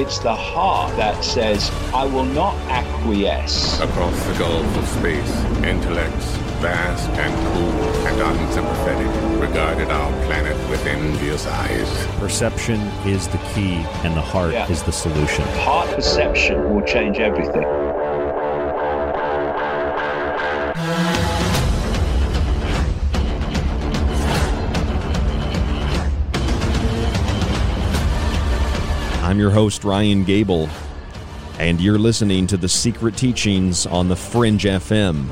It's the heart that says, I will not acquiesce. Across the gulf of space, intellects, vast and cool and unsympathetic, regarded our planet with envious eyes. Perception is the key, and the heart Yeah. is the solution. Heart perception will change everything. I'm your host, Ryan Gable, and you're listening to The Secret Teachings on the Fringe FM.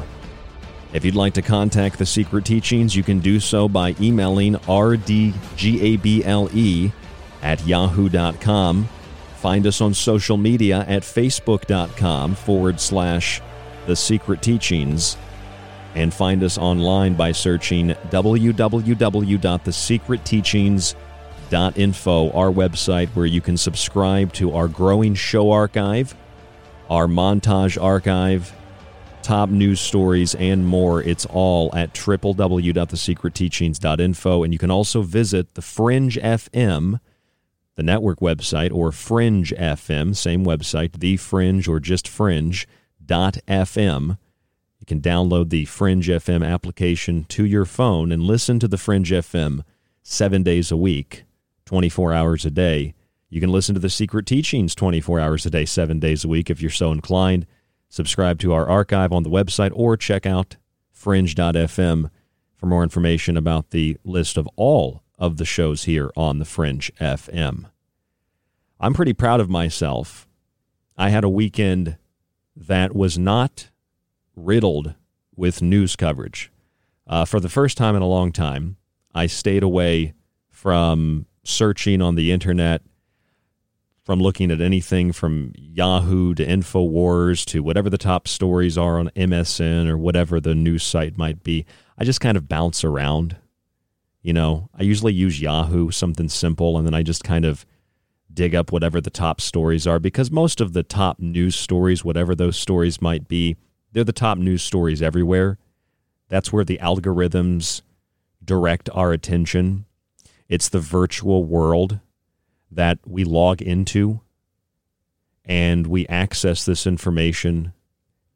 If you'd like to contact The Secret Teachings, you can do so by emailing rdgable at yahoo.com. Find us on social media at facebook.com forward slash The Secret Teachings. And find us online by searching www.thesecretteachings.info, our website where you can subscribe to our growing show archive, our montage archive, top news stories, and more. It's all at www.thesecretteachings.info. And you can also visit the Fringe FM the network website, or Fringe FM, same website, The Fringe or just Fringe.fm. You can download the Fringe FM application to your phone and listen to the Fringe FM seven days a week, 24 hours a day. You can listen to the Secret Teachings 24 hours a day, seven days a week if you're so inclined. Subscribe to our archive on the website or check out fringe.fm for more information about the list of all of the shows here on the Fringe FM. I'm pretty proud of myself. I had a weekend that was not riddled with news coverage. Uh, for the first time in a long time, I stayed away from searching on the internet, from looking at anything from Yahoo to InfoWars to whatever the top stories are on MSN or whatever the news site might be. I just kind of bounce around. You know, I usually use Yahoo, something simple, and then I just kind of dig up whatever the top stories are because most of the top news stories, whatever those stories might be, they're the top news stories everywhere. That's where the algorithms direct our attention. It's the virtual world that we log into and we access this information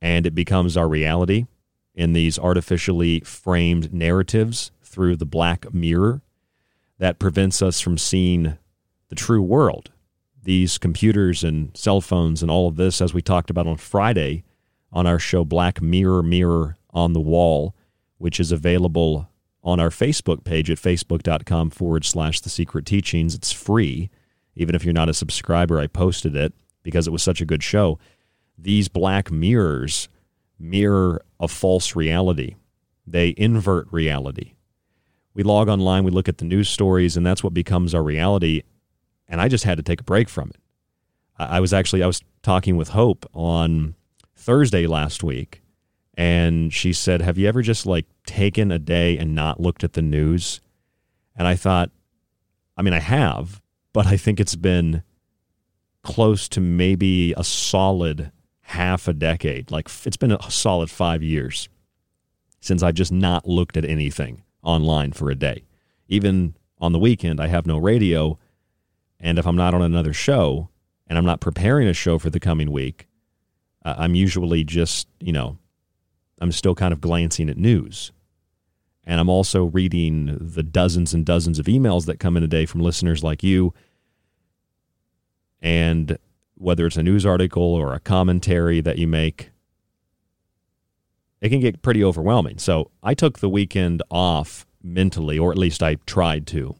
and it becomes our reality in these artificially framed narratives through the black mirror that prevents us from seeing the true world. These computers and cell phones and all of this, as we talked about on Friday on our show Black Mirror Mirror on the Wall, which is available on our Facebook page at facebook.com forward slash the secret teachings. It's free. Even if you're not a subscriber, I posted it because it was such a good show. These black mirrors mirror a false reality, they invert reality. We log online, we look at the news stories, and that's what becomes our reality. And I just had to take a break from it. I was actually I was talking with Hope on Thursday last week, and she said, "Have you ever just like taken a day and not looked at the news?" And I thought, I mean, I have, but I think it's been close to maybe a solid half a decade. Like it's been a solid five years since I've just not looked at anything online for a day. Even on the weekend, I have no radio. And if I'm not on another show and I'm not preparing a show for the coming week, uh, I'm usually just, you know, I'm still kind of glancing at news. And I'm also reading the dozens and dozens of emails that come in a day from listeners like you. And whether it's a news article or a commentary that you make, it can get pretty overwhelming. So I took the weekend off mentally, or at least I tried to.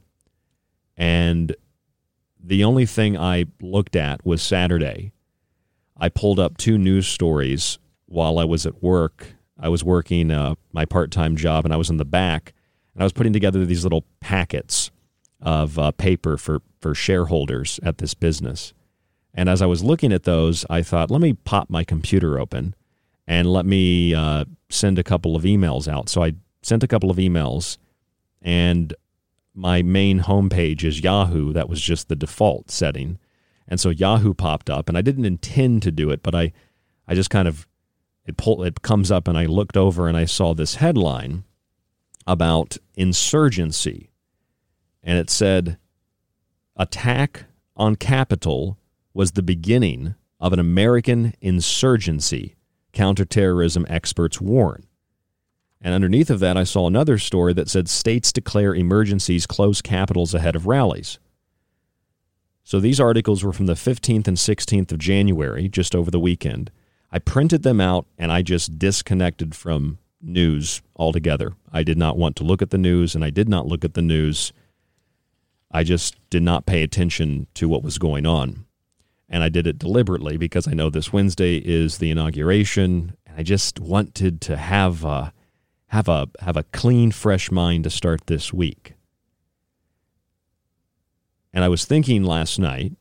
And the only thing I looked at was Saturday. I pulled up two news stories while I was at work. I was working uh, my part time job and I was in the back and I was putting together these little packets of uh, paper for, for shareholders at this business. And as I was looking at those, I thought, let me pop my computer open and let me uh, send a couple of emails out. So I sent a couple of emails, and my main homepage is Yahoo. That was just the default setting. And so Yahoo popped up, and I didn't intend to do it, but I, I just kind of it pull it comes up, and I looked over and I saw this headline about insurgency, and it said, "Attack on Capitol was the beginning of an American insurgency, counterterrorism experts warn. And underneath of that, I saw another story that said states declare emergencies, close capitals ahead of rallies. So these articles were from the 15th and 16th of January, just over the weekend. I printed them out and I just disconnected from news altogether. I did not want to look at the news and I did not look at the news. I just did not pay attention to what was going on and I did it deliberately because I know this Wednesday is the inauguration, and I just wanted to have a, have a have a clean, fresh mind to start this week. And I was thinking last night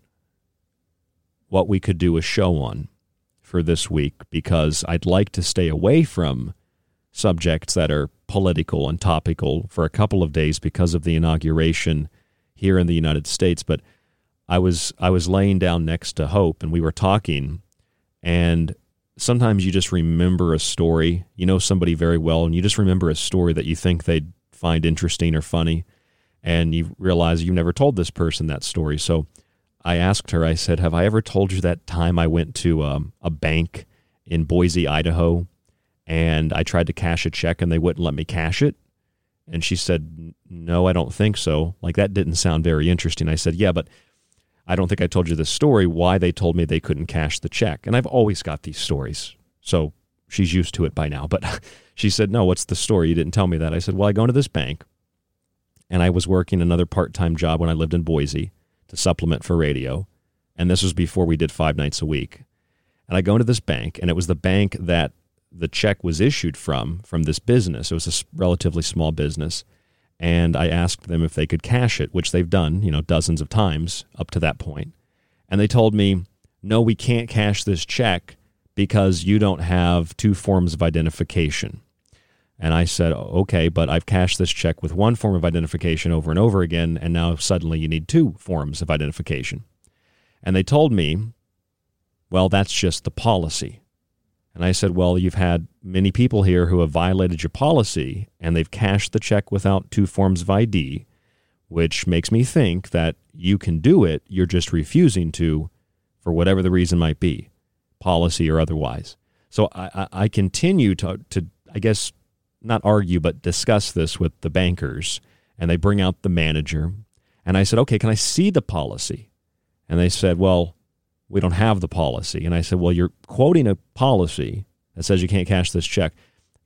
what we could do a show on for this week because I'd like to stay away from subjects that are political and topical for a couple of days because of the inauguration here in the United States, but I was I was laying down next to Hope and we were talking and sometimes you just remember a story. You know somebody very well and you just remember a story that you think they'd find interesting or funny and you realize you've never told this person that story. So I asked her, I said, Have I ever told you that time I went to um, a bank in Boise, Idaho, and I tried to cash a check and they wouldn't let me cash it? And she said, No, I don't think so. Like, that didn't sound very interesting. I said, Yeah, but I don't think I told you the story why they told me they couldn't cash the check. And I've always got these stories. So she's used to it by now. But she said, No, what's the story? You didn't tell me that. I said, Well, I go into this bank and I was working another part time job when I lived in Boise to supplement for radio. And this was before we did five nights a week. And I go into this bank, and it was the bank that the check was issued from, from this business. It was a relatively small business. And I asked them if they could cash it, which they've done, you know, dozens of times up to that point. And they told me, no, we can't cash this check because you don't have two forms of identification. And I said, okay, but I've cashed this check with one form of identification over and over again, and now suddenly you need two forms of identification. And they told me, well, that's just the policy. And I said, well, you've had many people here who have violated your policy, and they've cashed the check without two forms of ID, which makes me think that you can do it. You're just refusing to for whatever the reason might be, policy or otherwise. So I, I, continue to, to, I guess, not argue, but discuss this with the bankers. And they bring out the manager. And I said, okay, can I see the policy? And they said, well, we don't have the policy. And I said, well, you're quoting a policy that says you can't cash this check.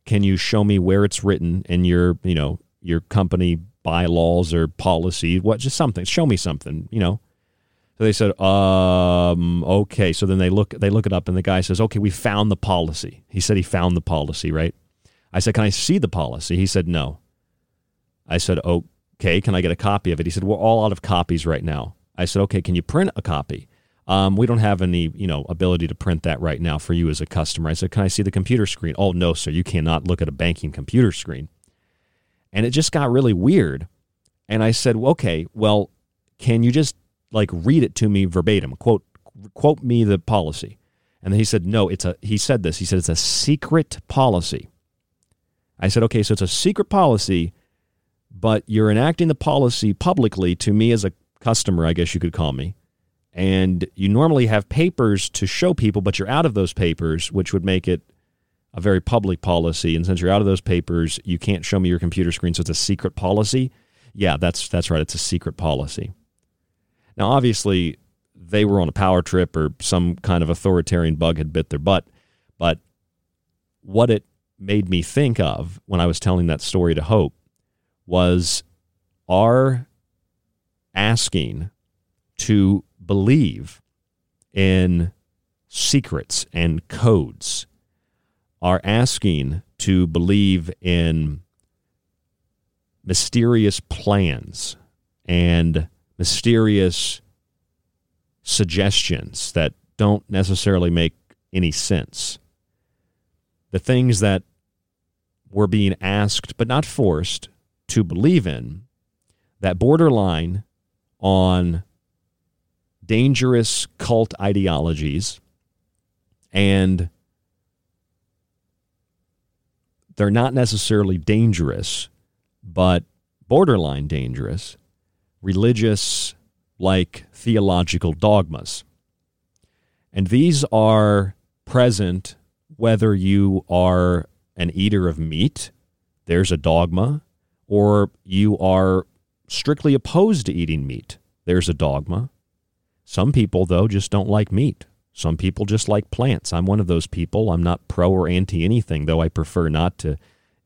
Can you show me where it's written in your, you know, your company bylaws or policy? What, just something. Show me something, you know. So they said, um, okay. So then they look, they look it up, and the guy says, okay, we found the policy. He said he found the policy, right? I said, Can I see the policy? He said, No. I said, Okay, can I get a copy of it? He said, We're all out of copies right now. I said, Okay, can you print a copy? Um, we don't have any, you know, ability to print that right now for you as a customer. I said, Can I see the computer screen? Oh, no, sir, you cannot look at a banking computer screen. And it just got really weird. And I said, well, Okay, well, can you just like read it to me verbatim? Quote, quote me the policy. And then he said, No, it's a, he said this. He said, It's a secret policy. I said, okay, so it's a secret policy, but you're enacting the policy publicly to me as a customer, I guess you could call me. And you normally have papers to show people, but you're out of those papers, which would make it a very public policy. And since you're out of those papers, you can't show me your computer screen, so it's a secret policy. Yeah, that's that's right. It's a secret policy. Now, obviously, they were on a power trip or some kind of authoritarian bug had bit their butt, but what it made me think of when I was telling that story to Hope was our asking to believe in secrets and codes, are asking to believe in mysterious plans and mysterious suggestions that don't necessarily make any sense. The things that we're being asked, but not forced, to believe in that borderline on dangerous cult ideologies and they're not necessarily dangerous, but borderline dangerous, religious, like theological dogmas. And these are present whether you are an eater of meat, there's a dogma, or you are strictly opposed to eating meat, there's a dogma. Some people, though, just don't like meat. Some people just like plants. I'm one of those people. I'm not pro or anti anything, though I prefer not to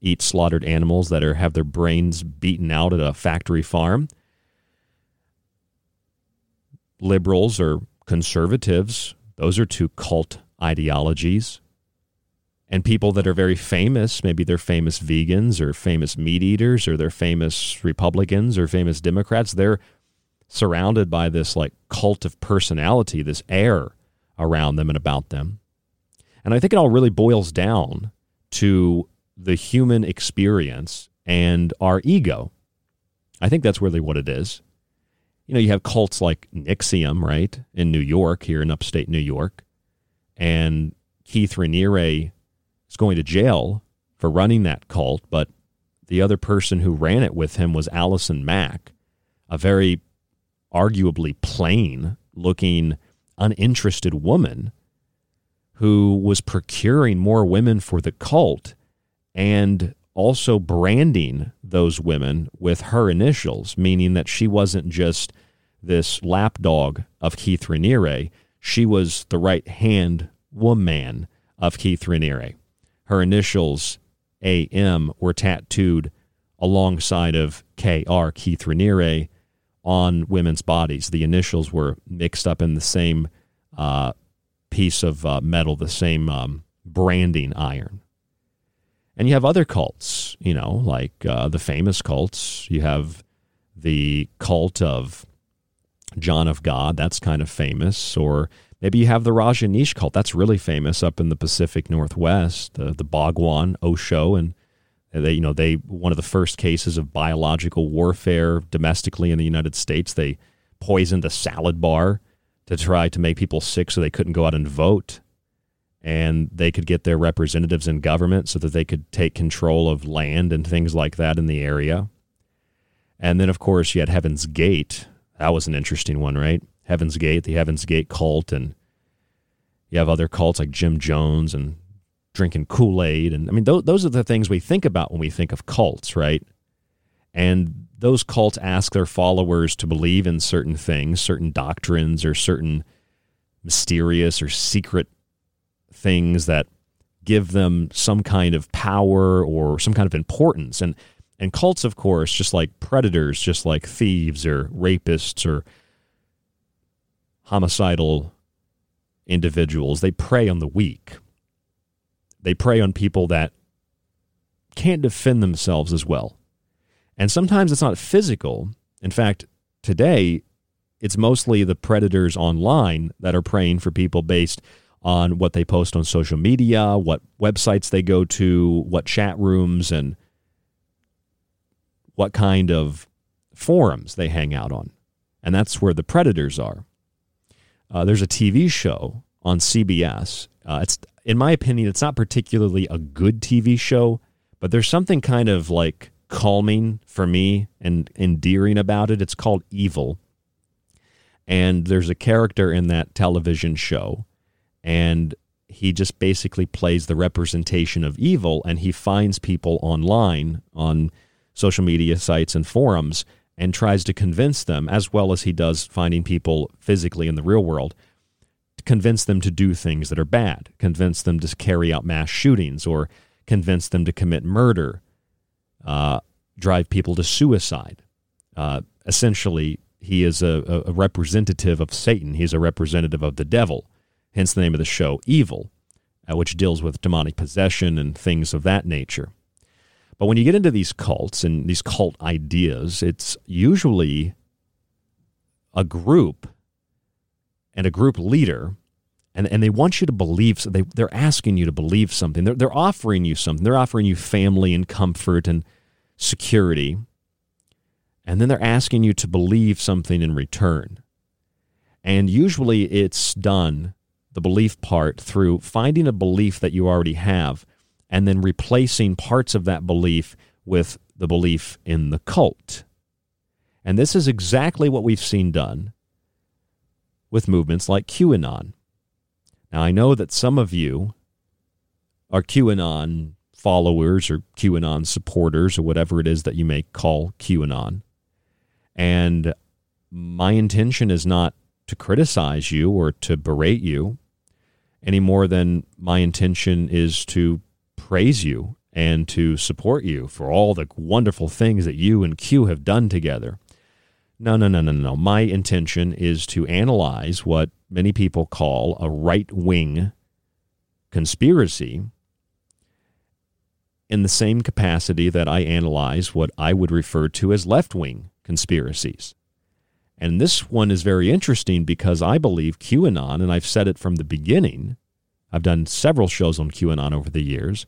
eat slaughtered animals that are have their brains beaten out at a factory farm. Liberals or conservatives, those are two cult ideologies and people that are very famous, maybe they're famous vegans or famous meat eaters or they're famous Republicans or famous Democrats, they're surrounded by this like cult of personality, this air around them and about them. And I think it all really boils down to the human experience and our ego. I think that's really what it is. You know, you have cults like NXIVM, right, in New York, here in upstate New York, and Keith Raniere is going to jail for running that cult, but the other person who ran it with him was Allison Mack, a very arguably plain looking, uninterested woman who was procuring more women for the cult and also branding those women with her initials, meaning that she wasn't just this lapdog of Keith Raniere, she was the right hand woman of Keith Raniere. Her initials, AM, were tattooed alongside of KR, Keith Raniere, on women's bodies. The initials were mixed up in the same uh, piece of uh, metal, the same um, branding iron. And you have other cults, you know, like uh, the famous cults. You have the cult of John of God, that's kind of famous. Or maybe you have the Rajneesh cult, that's really famous up in the Pacific Northwest, the, the Bhagwan, Osho, and they, you know, they one of the first cases of biological warfare domestically in the United States. They poisoned a salad bar to try to make people sick so they couldn't go out and vote and they could get their representatives in government so that they could take control of land and things like that in the area. And then, of course, you had Heaven's Gate. That was an interesting one, right? Heaven's Gate, the Heaven's Gate cult, and you have other cults like Jim Jones and drinking Kool Aid. And I mean, th- those are the things we think about when we think of cults, right? And those cults ask their followers to believe in certain things, certain doctrines, or certain mysterious or secret things that give them some kind of power or some kind of importance. And and cults, of course, just like predators, just like thieves or rapists or homicidal individuals, they prey on the weak. They prey on people that can't defend themselves as well. And sometimes it's not physical. In fact, today, it's mostly the predators online that are preying for people based on what they post on social media, what websites they go to, what chat rooms, and what kind of forums they hang out on. And that's where the predators are. Uh, there's a TV show on CBS. Uh, it's, in my opinion, it's not particularly a good TV show, but there's something kind of like calming for me and endearing about it. It's called Evil. And there's a character in that television show and he just basically plays the representation of evil and he finds people online on social media sites and forums and tries to convince them as well as he does finding people physically in the real world to convince them to do things that are bad convince them to carry out mass shootings or convince them to commit murder uh, drive people to suicide uh, essentially he is a, a representative of satan he's a representative of the devil hence the name of the show, Evil, uh, which deals with demonic possession and things of that nature. But when you get into these cults and these cult ideas, it's usually a group and a group leader, and, and they want you to believe, they, they're asking you to believe something. They're, they're offering you something. They're offering you family and comfort and security. And then they're asking you to believe something in return. And usually it's done the belief part through finding a belief that you already have and then replacing parts of that belief with the belief in the cult. And this is exactly what we've seen done with movements like QAnon. Now, I know that some of you are QAnon followers or QAnon supporters or whatever it is that you may call QAnon. And my intention is not to criticize you or to berate you any more than my intention is to praise you and to support you for all the wonderful things that you and Q have done together. No, no, no, no, no. My intention is to analyze what many people call a right wing conspiracy in the same capacity that I analyze what I would refer to as left wing conspiracies. And this one is very interesting because I believe QAnon, and I've said it from the beginning, I've done several shows on QAnon over the years.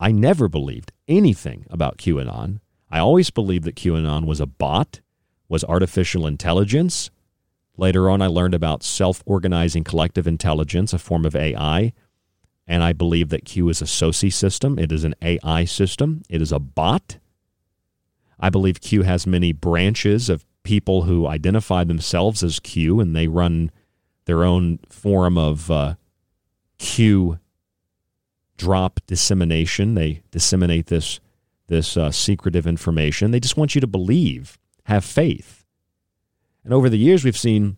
I never believed anything about QAnon. I always believed that QAnon was a bot, was artificial intelligence. Later on, I learned about self organizing collective intelligence, a form of AI. And I believe that Q is a SOCI system. It is an AI system. It is a bot. I believe Q has many branches of people who identify themselves as Q and they run their own form of uh, Q drop dissemination. They disseminate this this uh, secretive information. They just want you to believe, have faith. And over the years, we've seen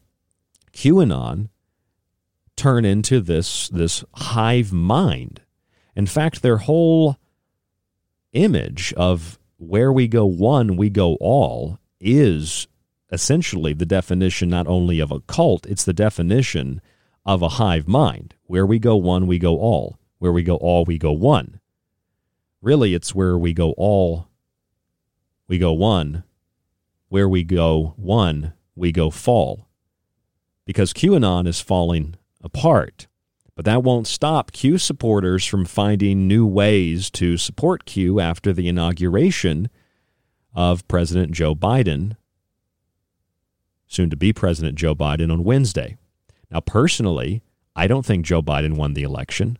QAnon turn into this this hive mind. In fact, their whole image of where we go one, we go all is essentially the definition not only of a cult, it's the definition of a hive mind. Where we go one, we go all. Where we go all, we go one. Really, it's where we go all, we go one. Where we go one, we go fall. Because QAnon is falling apart. But that won't stop Q supporters from finding new ways to support Q after the inauguration of President Joe Biden, soon to be President Joe Biden, on Wednesday. Now, personally, I don't think Joe Biden won the election.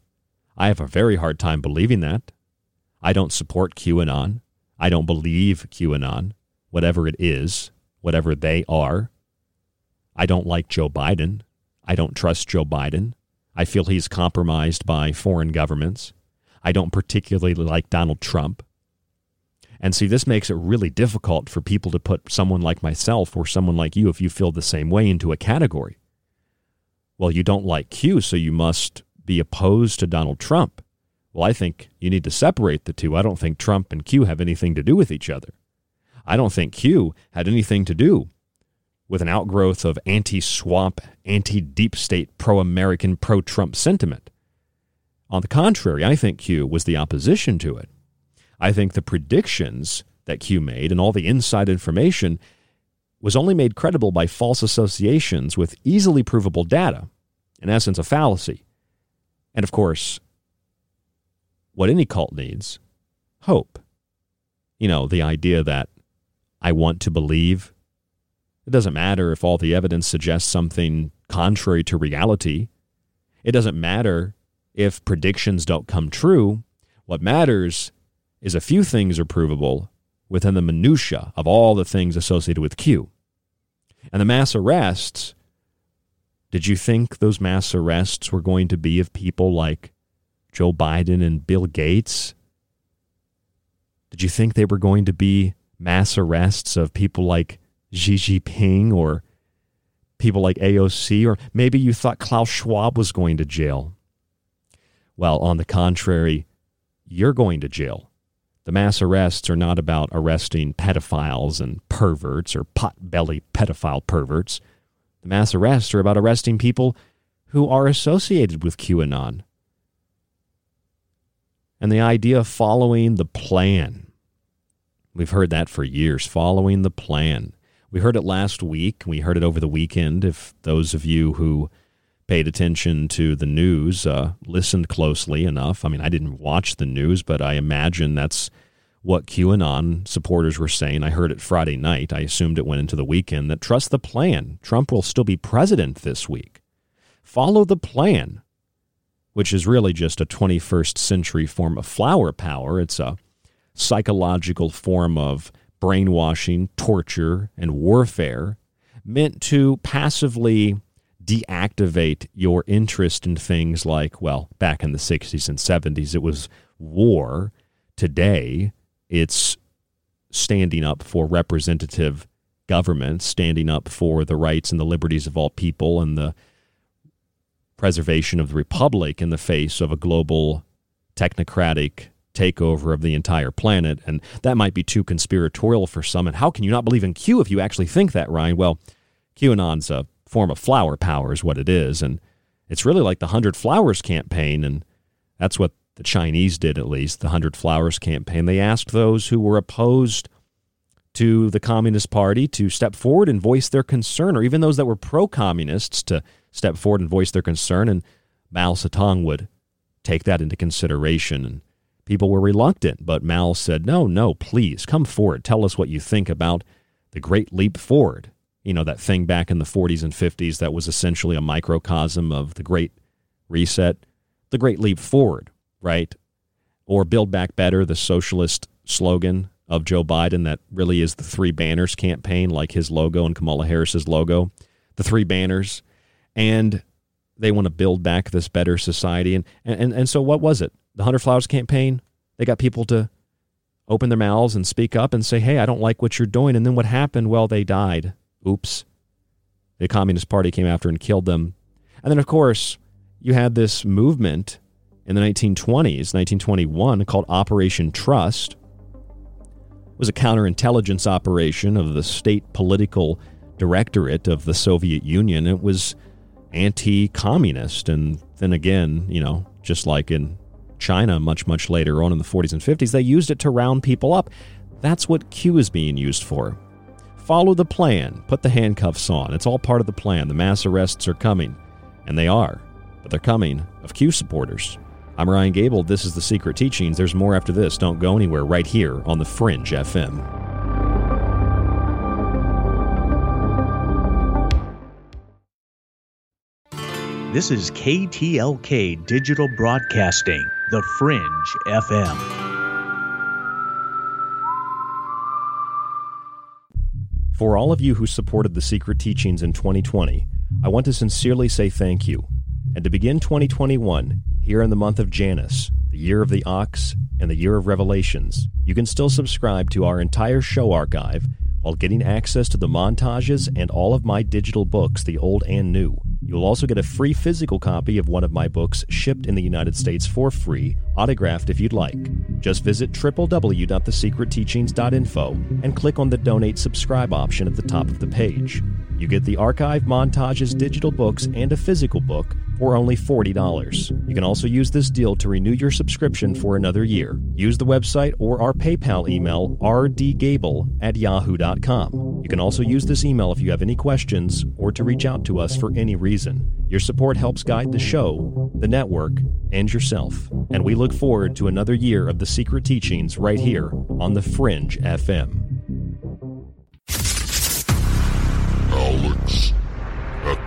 I have a very hard time believing that. I don't support QAnon. I don't believe QAnon, whatever it is, whatever they are. I don't like Joe Biden. I don't trust Joe Biden. I feel he's compromised by foreign governments. I don't particularly like Donald Trump. And see, this makes it really difficult for people to put someone like myself or someone like you, if you feel the same way, into a category. Well, you don't like Q, so you must be opposed to Donald Trump. Well, I think you need to separate the two. I don't think Trump and Q have anything to do with each other. I don't think Q had anything to do with an outgrowth of anti swamp, anti deep state, pro American, pro Trump sentiment. On the contrary, I think Q was the opposition to it. I think the predictions that Q made and all the inside information was only made credible by false associations with easily provable data, in essence, a fallacy. And of course, what any cult needs hope. You know, the idea that I want to believe. It doesn't matter if all the evidence suggests something contrary to reality. It doesn't matter if predictions don't come true. What matters is a few things are provable within the minutiae of all the things associated with Q. And the mass arrests, did you think those mass arrests were going to be of people like Joe Biden and Bill Gates? Did you think they were going to be mass arrests of people like Xi Jinping or people like AOC? Or maybe you thought Klaus Schwab was going to jail? Well, on the contrary, you're going to jail the mass arrests are not about arresting pedophiles and perverts or pot-belly pedophile perverts. The mass arrests are about arresting people who are associated with QAnon. And the idea of following the plan. We've heard that for years, following the plan. We heard it last week. We heard it over the weekend. If those of you who paid attention to the news, uh, listened closely enough. I mean, I didn't watch the news, but I imagine that's what QAnon supporters were saying. I heard it Friday night. I assumed it went into the weekend that trust the plan. Trump will still be president this week. Follow the plan, which is really just a 21st century form of flower power. It's a psychological form of brainwashing, torture, and warfare meant to passively deactivate your interest in things like, well, back in the 60s and 70s, it was war. Today, it's standing up for representative government, standing up for the rights and the liberties of all people and the preservation of the republic in the face of a global technocratic takeover of the entire planet. And that might be too conspiratorial for some. And how can you not believe in Q if you actually think that, Ryan? Well, QAnon's a form of flower power is what it is. And it's really like the Hundred Flowers campaign. And that's what the Chinese did, at least, the Hundred Flowers campaign. They asked those who were opposed to the Communist Party to step forward and voice their concern, or even those that were pro communists to step forward and voice their concern. And Mao Zedong would take that into consideration. And people were reluctant, but Mao said, no, no, please come forward. Tell us what you think about the Great Leap Forward you know, that thing back in the 40s and 50s that was essentially a microcosm of the Great Reset, the Great Leap Forward, right? Or Build Back Better, the socialist slogan of Joe Biden that really is the Three Banners campaign, like his logo and Kamala Harris's logo. The Three Banners. and they want to build back this better society. And, and, and so, what was it? The Hunter Flowers campaign? They got people to open their mouths and speak up and say, hey, I don't like what you're doing. And then what happened? Well, they died. Oops. The Communist Party came after and killed them. And then, of course, you had this movement in the 1920s, 1921, called Operation Trust. It was a counterintelligence operation of the state political directorate of the Soviet Union. It was anti communist. And then again, you know, just like in China much, much later on in the 40s and 50s, they used it to round people up. That's what Q is being used for. Follow the plan, put the handcuffs on. It's all part of the plan. The mass arrests are coming, and they are, but they're coming of Q supporters. I'm Ryan Gable. This is The Secret Teachings. There's more after this. Don't go anywhere right here on The Fringe FM. This is KTLK Digital Broadcasting, The Fringe FM. For all of you who supported the secret teachings in 2020, I want to sincerely say thank you. And to begin 2021, here in the month of Janus, the year of the ox, and the year of revelations, you can still subscribe to our entire show archive while getting access to the montages and all of my digital books, the old and new. You'll also get a free physical copy of one of my books shipped in the United States for free, autographed if you'd like. Just visit www.thesecretteachings.info and click on the Donate Subscribe option at the top of the page. You get the archive, montages, digital books, and a physical book for only $40. You can also use this deal to renew your subscription for another year. Use the website or our PayPal email, rdgable at yahoo.com. You can also use this email if you have any questions or to reach out to us for any reason. Your support helps guide the show, the network, and yourself. And we look forward to another year of the secret teachings right here on The Fringe FM.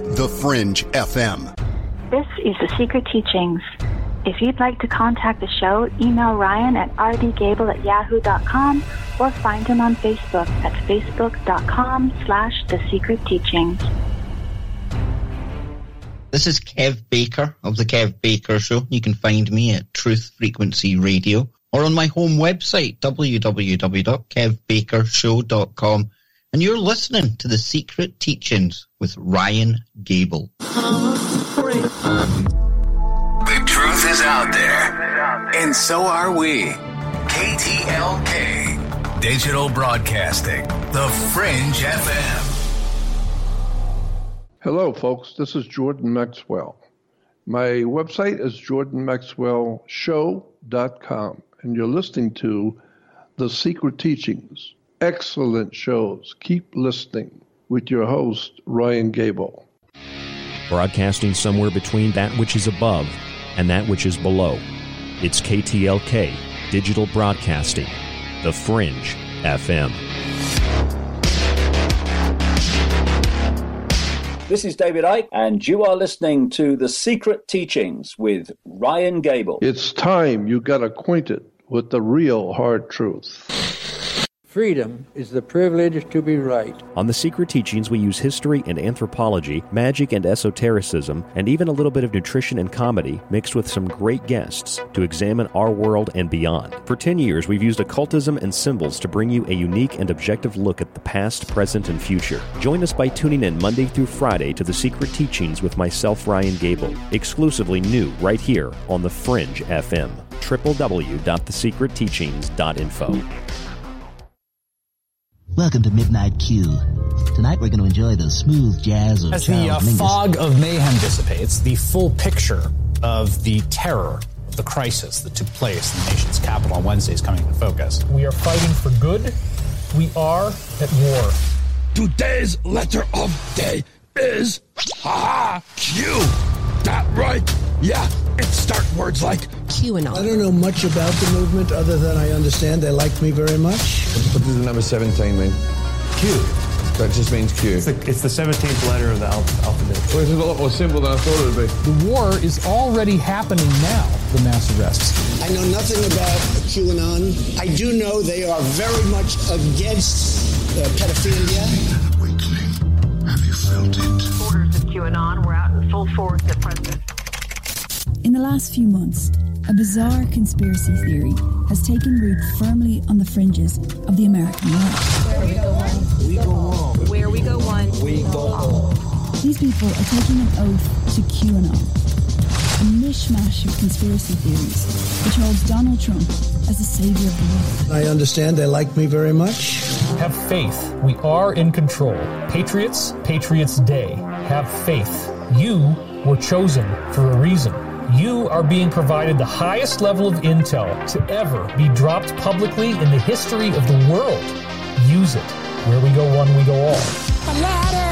the Fringe FM. This is The Secret Teachings. If you'd like to contact the show, email Ryan at rdgable at yahoo.com or find him on Facebook at facebook.com slash The Secret Teachings. This is Kev Baker of The Kev Baker Show. You can find me at Truth Frequency Radio or on my home website, www.kevbakershow.com and you're listening to The Secret Teachings with Ryan Gable. The truth is out there, and so are we. KTLK, Digital Broadcasting, The Fringe FM. Hello, folks. This is Jordan Maxwell. My website is jordanmaxwellshow.com, and you're listening to The Secret Teachings excellent shows. Keep listening with your host, Ryan Gable. Broadcasting somewhere between that which is above and that which is below. It's KTLK, Digital Broadcasting, The Fringe FM. This is David Icke, and you are listening to The Secret Teachings with Ryan Gable. It's time you got acquainted with the real hard truth. Freedom is the privilege to be right. On The Secret Teachings, we use history and anthropology, magic and esotericism, and even a little bit of nutrition and comedy mixed with some great guests to examine our world and beyond. For 10 years, we've used occultism and symbols to bring you a unique and objective look at the past, present, and future. Join us by tuning in Monday through Friday to The Secret Teachings with myself, Ryan Gable, exclusively new right here on The Fringe FM www.thesecretteachings.info. Welcome to Midnight Q. Tonight we're going to enjoy the smooth jazz of As Charles the uh, Mingus. fog of mayhem dissipates, the full picture of the terror of the crisis that took place in the nation's capital on Wednesday is coming into focus. We are fighting for good. We are at war. Today's letter of day is ha Q. That right? Yeah, it start words like QAnon. I don't know much about the movement other than I understand they like me very much. What does the number 17 mean? Q. That just means Q. It's the, it's the 17th letter of the al- alphabet. Well, it's a lot more simple than I thought it would be. The war is already happening now, the mass arrests. I know nothing about QAnon. I do know they are very much against uh, pedophilia. Have you felt it? Supporters of QAnon were out in full force at present. In the last few months, a bizarre conspiracy theory has taken root firmly on the fringes of the American left. Where we go one, we go on. Where we go one, we go on. These people are taking an oath to QAnon, a mishmash of conspiracy theories which holds Donald Trump as the savior of the world. I understand they like me very much. Have faith. We are in control. Patriots, Patriots Day. Have faith. You were chosen for a reason. You are being provided the highest level of intel to ever be dropped publicly in the history of the world. Use it. Where we go one, we go all.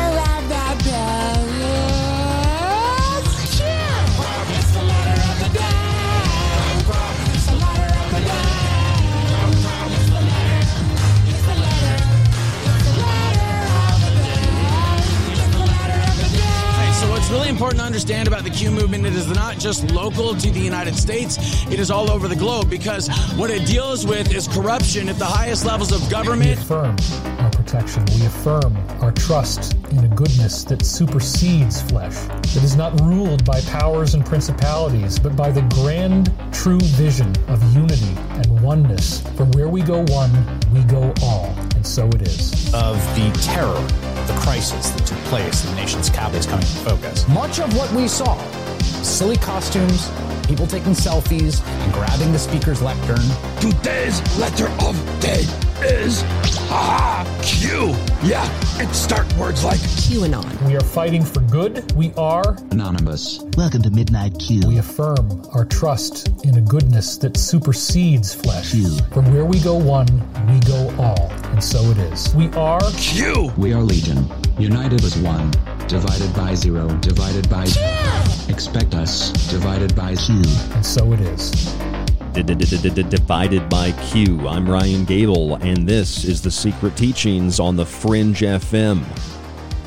Really important to understand about the Q movement, it is not just local to the United States, it is all over the globe because what it deals with is corruption at the highest levels of government. We affirm our protection. We affirm our trust in a goodness that supersedes flesh, that is not ruled by powers and principalities, but by the grand, true vision of unity and oneness. From where we go one, we go all. And so it is. Of the terror the crisis that took place in the nation's capital is coming into focus. Much of what we saw silly costumes, people taking selfies, and grabbing the speaker's lectern. Today's letter of day is ha Q. Yeah, it start words like QAnon. We are fighting for good. We are Anonymous. Welcome to Midnight Q. We affirm our trust in a goodness that supersedes flesh. Q. From where we go one, we go all. And so it is. We are Q. We are Legion, united as one, divided by zero, divided by. Expect us, divided by. Q. and so it is. Divided by Q. I'm Ryan Gable, and this is the Secret Teachings on the Fringe FM.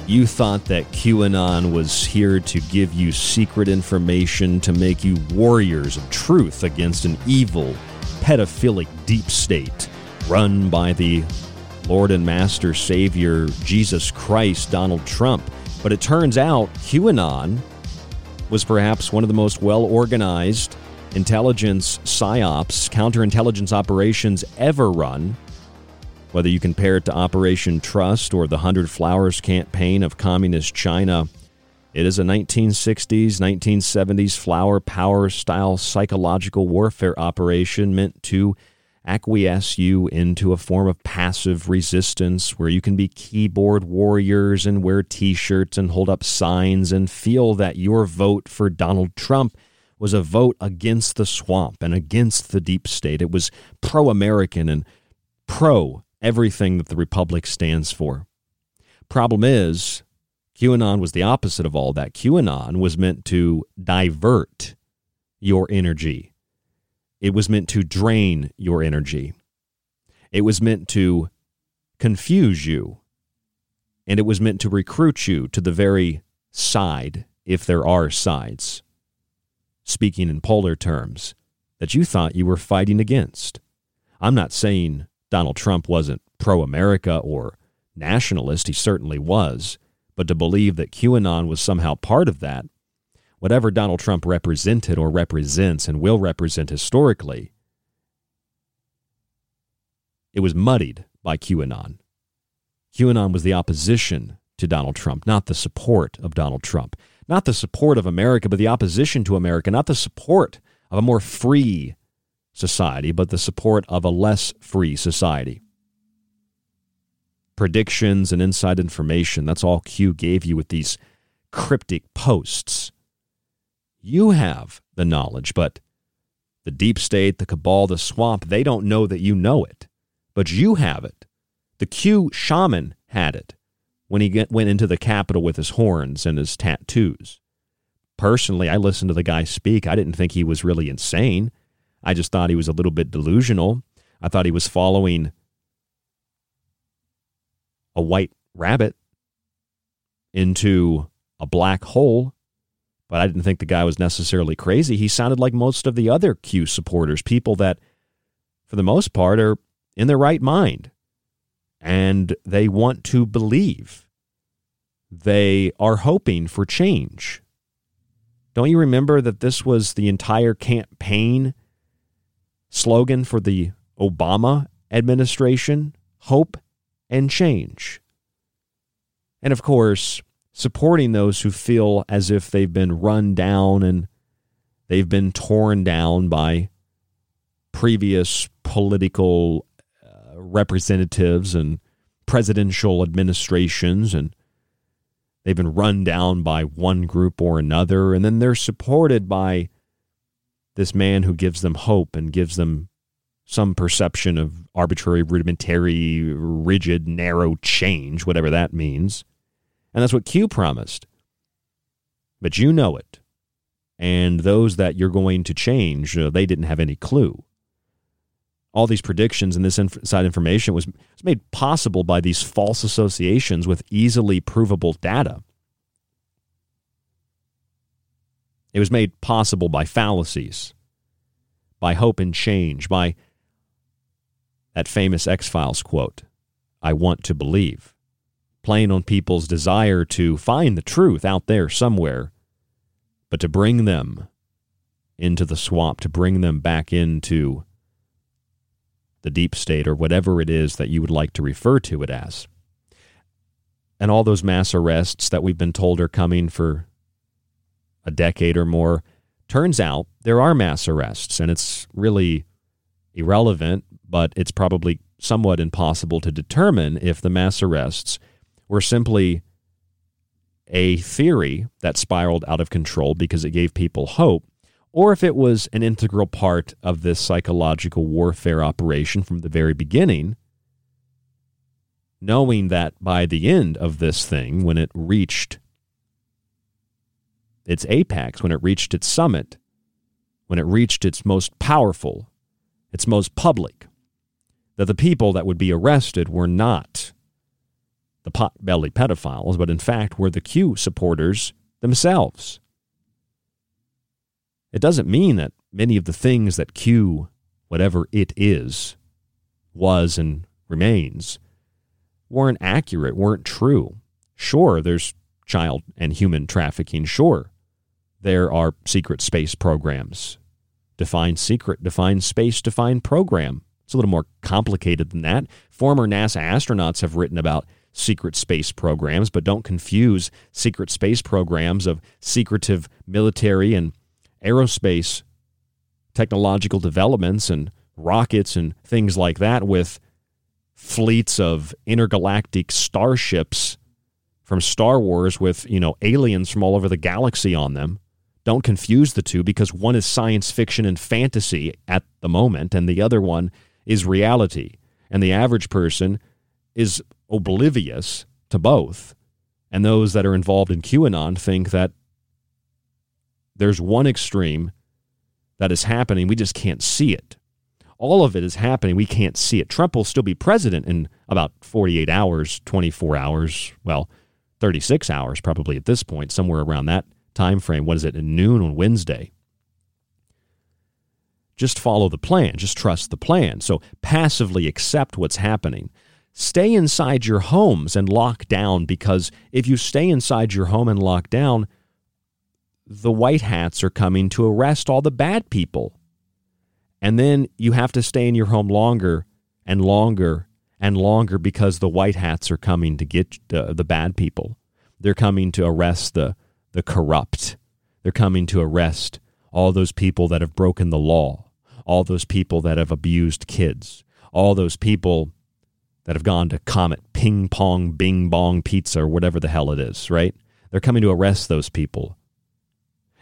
You thought that QAnon was here to give you secret information to make you warriors of truth against an evil, pedophilic deep state run by the Lord and Master Savior Jesus Christ, Donald Trump. But it turns out QAnon was perhaps one of the most well organized intelligence psyops, counterintelligence operations ever run. Whether you compare it to Operation Trust or the Hundred Flowers campaign of Communist China, it is a 1960s, 1970s flower power style psychological warfare operation meant to acquiesce you into a form of passive resistance where you can be keyboard warriors and wear t shirts and hold up signs and feel that your vote for Donald Trump was a vote against the swamp and against the deep state. It was pro American and pro everything that the Republic stands for. Problem is, QAnon was the opposite of all that. QAnon was meant to divert your energy, it was meant to drain your energy, it was meant to confuse you, and it was meant to recruit you to the very side, if there are sides, speaking in polar terms, that you thought you were fighting against. I'm not saying Donald Trump wasn't pro America or nationalist. He certainly was. But to believe that QAnon was somehow part of that, whatever Donald Trump represented or represents and will represent historically, it was muddied by QAnon. QAnon was the opposition to Donald Trump, not the support of Donald Trump. Not the support of America, but the opposition to America. Not the support of a more free society, but the support of a less free society. Predictions and inside information, that's all Q gave you with these cryptic posts. You have the knowledge, but the deep state, the cabal, the swamp, they don't know that you know it. But you have it. The Q shaman had it when he get, went into the Capitol with his horns and his tattoos. Personally, I listened to the guy speak. I didn't think he was really insane. I just thought he was a little bit delusional. I thought he was following a white rabbit into a black hole, but I didn't think the guy was necessarily crazy. He sounded like most of the other Q supporters, people that, for the most part, are in their right mind and they want to believe. They are hoping for change. Don't you remember that this was the entire campaign slogan for the Obama administration? Hope and change. And of course, supporting those who feel as if they've been run down and they've been torn down by previous political uh, representatives and presidential administrations and they've been run down by one group or another and then they're supported by this man who gives them hope and gives them some perception of arbitrary, rudimentary, rigid, narrow change, whatever that means. And that's what Q promised. But you know it. And those that you're going to change, uh, they didn't have any clue. All these predictions and this inside information was, was made possible by these false associations with easily provable data. It was made possible by fallacies, by hope and change, by that famous X Files quote I want to believe, playing on people's desire to find the truth out there somewhere, but to bring them into the swamp, to bring them back into the deep state or whatever it is that you would like to refer to it as. And all those mass arrests that we've been told are coming for a decade or more. Turns out there are mass arrests, and it's really irrelevant, but it's probably somewhat impossible to determine if the mass arrests were simply a theory that spiraled out of control because it gave people hope, or if it was an integral part of this psychological warfare operation from the very beginning, knowing that by the end of this thing, when it reached its apex, when it reached its summit, when it reached its most powerful, its most public, that the people that would be arrested were not the pot-bellied pedophiles, but in fact were the Q supporters themselves. It doesn't mean that many of the things that Q, whatever it is, was and remains, weren't accurate, weren't true. Sure, there's child and human trafficking. Sure, there are secret space programs. Define secret, define space, define program. It's a little more complicated than that. Former NASA astronauts have written about secret space programs, but don't confuse secret space programs of secretive military and aerospace technological developments and rockets and things like that with fleets of intergalactic starships from Star Wars with, you know, aliens from all over the galaxy on them. Don't confuse the two because one is science fiction and fantasy at the moment, and the other one is reality. And the average person is oblivious to both. And those that are involved in QAnon think that there's one extreme that is happening, we just can't see it. All of it is happening, we can't see it. Trump will still be president in about 48 hours, 24 hours, well, 36 hours probably at this point, somewhere around that time frame. What is it, at noon on Wednesday? Just follow the plan. Just trust the plan. So passively accept what's happening. Stay inside your homes and lock down because if you stay inside your home and lock down, the white hats are coming to arrest all the bad people. And then you have to stay in your home longer and longer and longer because the white hats are coming to get the, the bad people. They're coming to arrest the, the corrupt. They're coming to arrest all those people that have broken the law, all those people that have abused kids, all those people that have gone to Comet Ping Pong Bing Bong Pizza or whatever the hell it is, right? They're coming to arrest those people.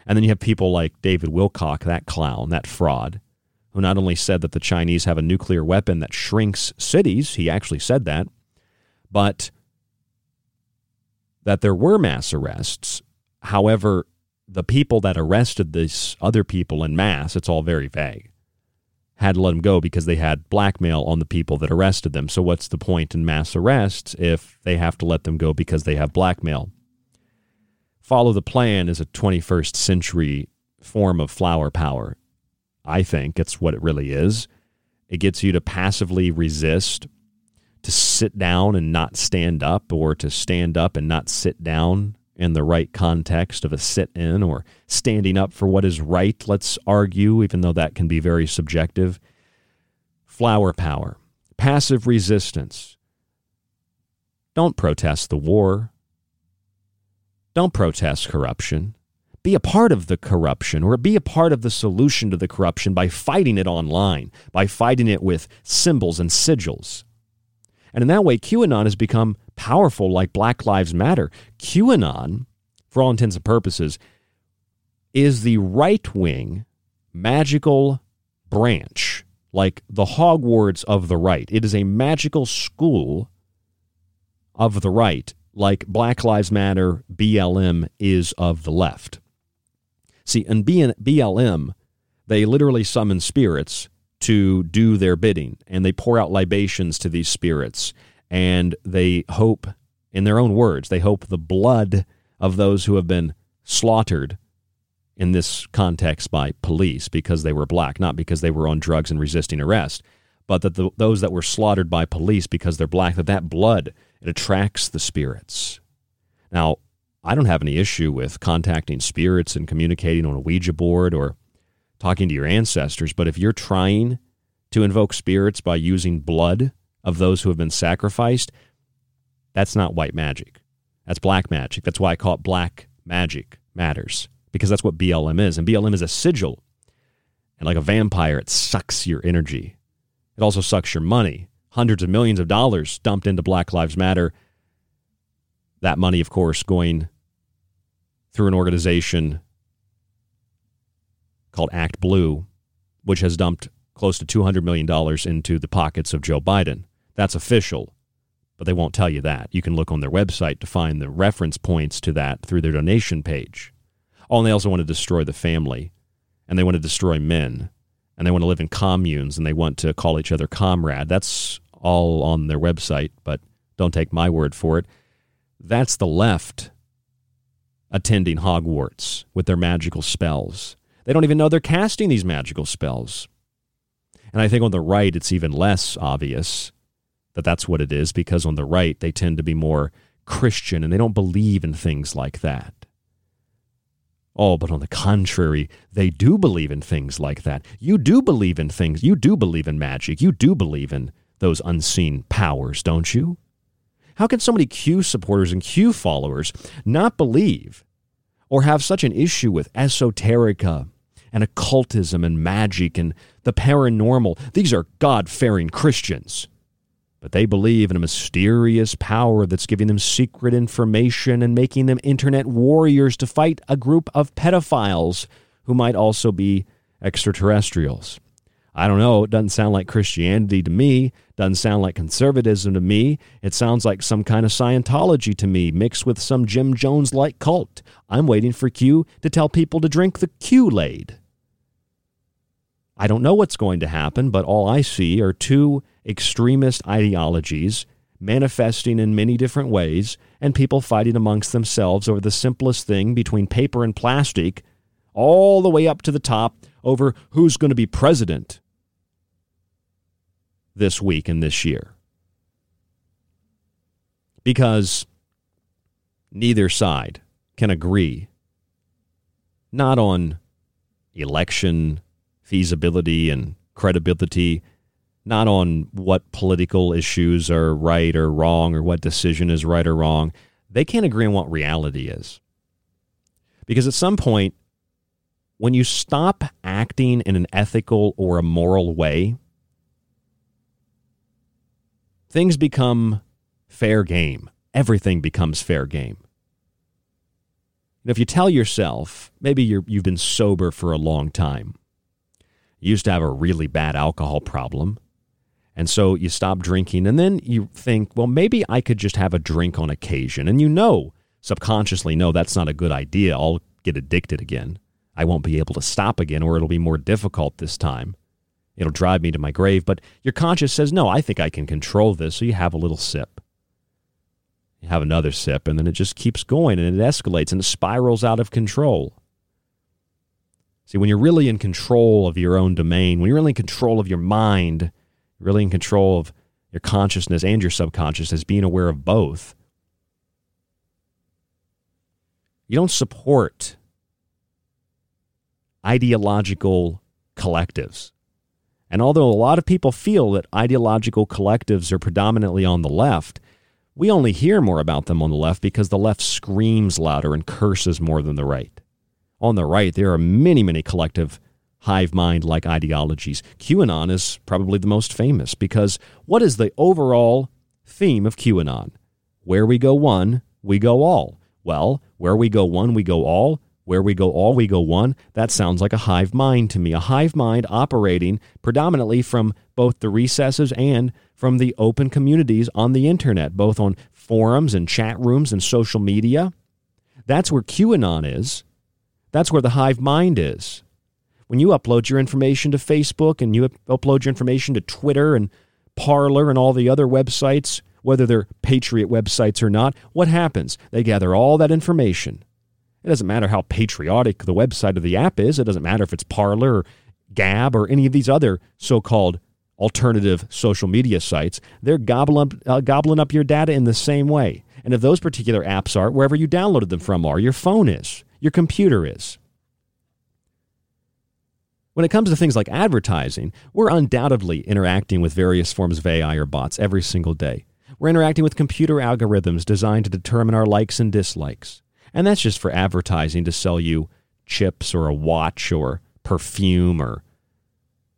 And then you have people like David Wilcock, that clown, that fraud, who not only said that the Chinese have a nuclear weapon that shrinks cities, he actually said that, but that there were mass arrests. However, the people that arrested these other people in mass, it's all very vague, had to let them go because they had blackmail on the people that arrested them. So, what's the point in mass arrests if they have to let them go because they have blackmail? Follow the plan is a 21st century form of flower power. I think it's what it really is. It gets you to passively resist, to sit down and not stand up, or to stand up and not sit down in the right context of a sit in or standing up for what is right, let's argue, even though that can be very subjective. Flower power, passive resistance. Don't protest the war. Don't protest corruption. Be a part of the corruption or be a part of the solution to the corruption by fighting it online, by fighting it with symbols and sigils. And in that way, QAnon has become powerful like Black Lives Matter. QAnon, for all intents and purposes, is the right wing magical branch, like the Hogwarts of the right. It is a magical school of the right, like Black Lives Matter, BLM is of the left. See, in BLM, they literally summon spirits to do their bidding, and they pour out libations to these spirits, and they hope, in their own words, they hope the blood of those who have been slaughtered in this context by police because they were black, not because they were on drugs and resisting arrest, but that the, those that were slaughtered by police because they're black, that that blood it attracts the spirits. Now, I don't have any issue with contacting spirits and communicating on a Ouija board or talking to your ancestors, but if you're trying to invoke spirits by using blood of those who have been sacrificed, that's not white magic. That's black magic. That's why I call it black magic matters, because that's what BLM is. And BLM is a sigil. And like a vampire, it sucks your energy. It also sucks your money. Hundreds of millions of dollars dumped into Black Lives Matter. That money, of course, going through an organization called Act Blue, which has dumped close to $200 million into the pockets of Joe Biden. That's official, but they won't tell you that. You can look on their website to find the reference points to that through their donation page. Oh, and they also want to destroy the family, and they want to destroy men, and they want to live in communes, and they want to call each other comrade. That's all on their website, but don't take my word for it. That's the left attending Hogwarts with their magical spells. They don't even know they're casting these magical spells. And I think on the right, it's even less obvious that that's what it is because on the right, they tend to be more Christian and they don't believe in things like that. Oh, but on the contrary, they do believe in things like that. You do believe in things. You do believe in magic. You do believe in those unseen powers, don't you? How can so many Q supporters and Q followers not believe or have such an issue with esoterica and occultism and magic and the paranormal? These are God fearing Christians. But they believe in a mysterious power that's giving them secret information and making them internet warriors to fight a group of pedophiles who might also be extraterrestrials. I don't know. It doesn't sound like Christianity to me. Doesn't sound like conservatism to me. It sounds like some kind of Scientology to me, mixed with some Jim Jones like cult. I'm waiting for Q to tell people to drink the Kool Aid. I don't know what's going to happen, but all I see are two extremist ideologies manifesting in many different ways and people fighting amongst themselves over the simplest thing between paper and plastic, all the way up to the top over who's going to be president this week and this year. because neither side can agree not on election feasibility and credibility, not on what political issues are right or wrong or what decision is right or wrong. They can't agree on what reality is. Because at some point, when you stop acting in an ethical or a moral way, things become fair game. Everything becomes fair game. And if you tell yourself, maybe you're, you've been sober for a long time, you used to have a really bad alcohol problem, and so you stop drinking, and then you think, well, maybe I could just have a drink on occasion. And you know, subconsciously, no, that's not a good idea. I'll get addicted again. I won't be able to stop again, or it'll be more difficult this time. It'll drive me to my grave. But your conscience says, no, I think I can control this. So you have a little sip. You have another sip, and then it just keeps going and it escalates and it spirals out of control. See, when you're really in control of your own domain, when you're really in control of your mind, really in control of your consciousness and your subconsciousness, being aware of both, you don't support ideological collectives. And although a lot of people feel that ideological collectives are predominantly on the left, we only hear more about them on the left because the left screams louder and curses more than the right. On the right, there are many, many collective hive mind like ideologies. QAnon is probably the most famous because what is the overall theme of QAnon? Where we go one, we go all. Well, where we go one, we go all. Where we go all, we go one. That sounds like a hive mind to me. A hive mind operating predominantly from both the recesses and from the open communities on the internet, both on forums and chat rooms and social media. That's where QAnon is. That's where the hive mind is. When you upload your information to Facebook and you upload your information to Twitter and Parler and all the other websites, whether they're patriot websites or not, what happens? They gather all that information. It doesn't matter how patriotic the website of the app is. It doesn't matter if it's Parler or Gab or any of these other so called alternative social media sites. They're gobbling up, uh, gobbling up your data in the same way. And if those particular apps are, wherever you downloaded them from are, your phone is, your computer is. When it comes to things like advertising, we're undoubtedly interacting with various forms of AI or bots every single day. We're interacting with computer algorithms designed to determine our likes and dislikes. And that's just for advertising to sell you chips or a watch or perfume or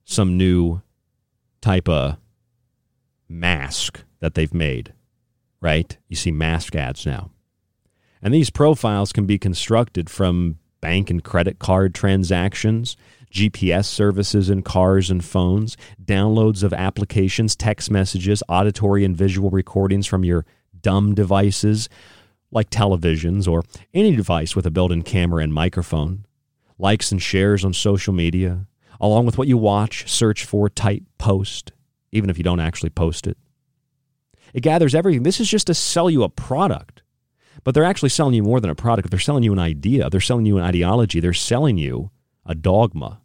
some new type of mask that they've made, right? You see mask ads now. And these profiles can be constructed from bank and credit card transactions, GPS services in cars and phones, downloads of applications, text messages, auditory and visual recordings from your dumb devices like televisions or any device with a built in camera and microphone, likes and shares on social media, along with what you watch, search for, type, post, even if you don't actually post it. It gathers everything. This is just to sell you a product. But they're actually selling you more than a product. They're selling you an idea. They're selling you an ideology. They're selling you a dogma.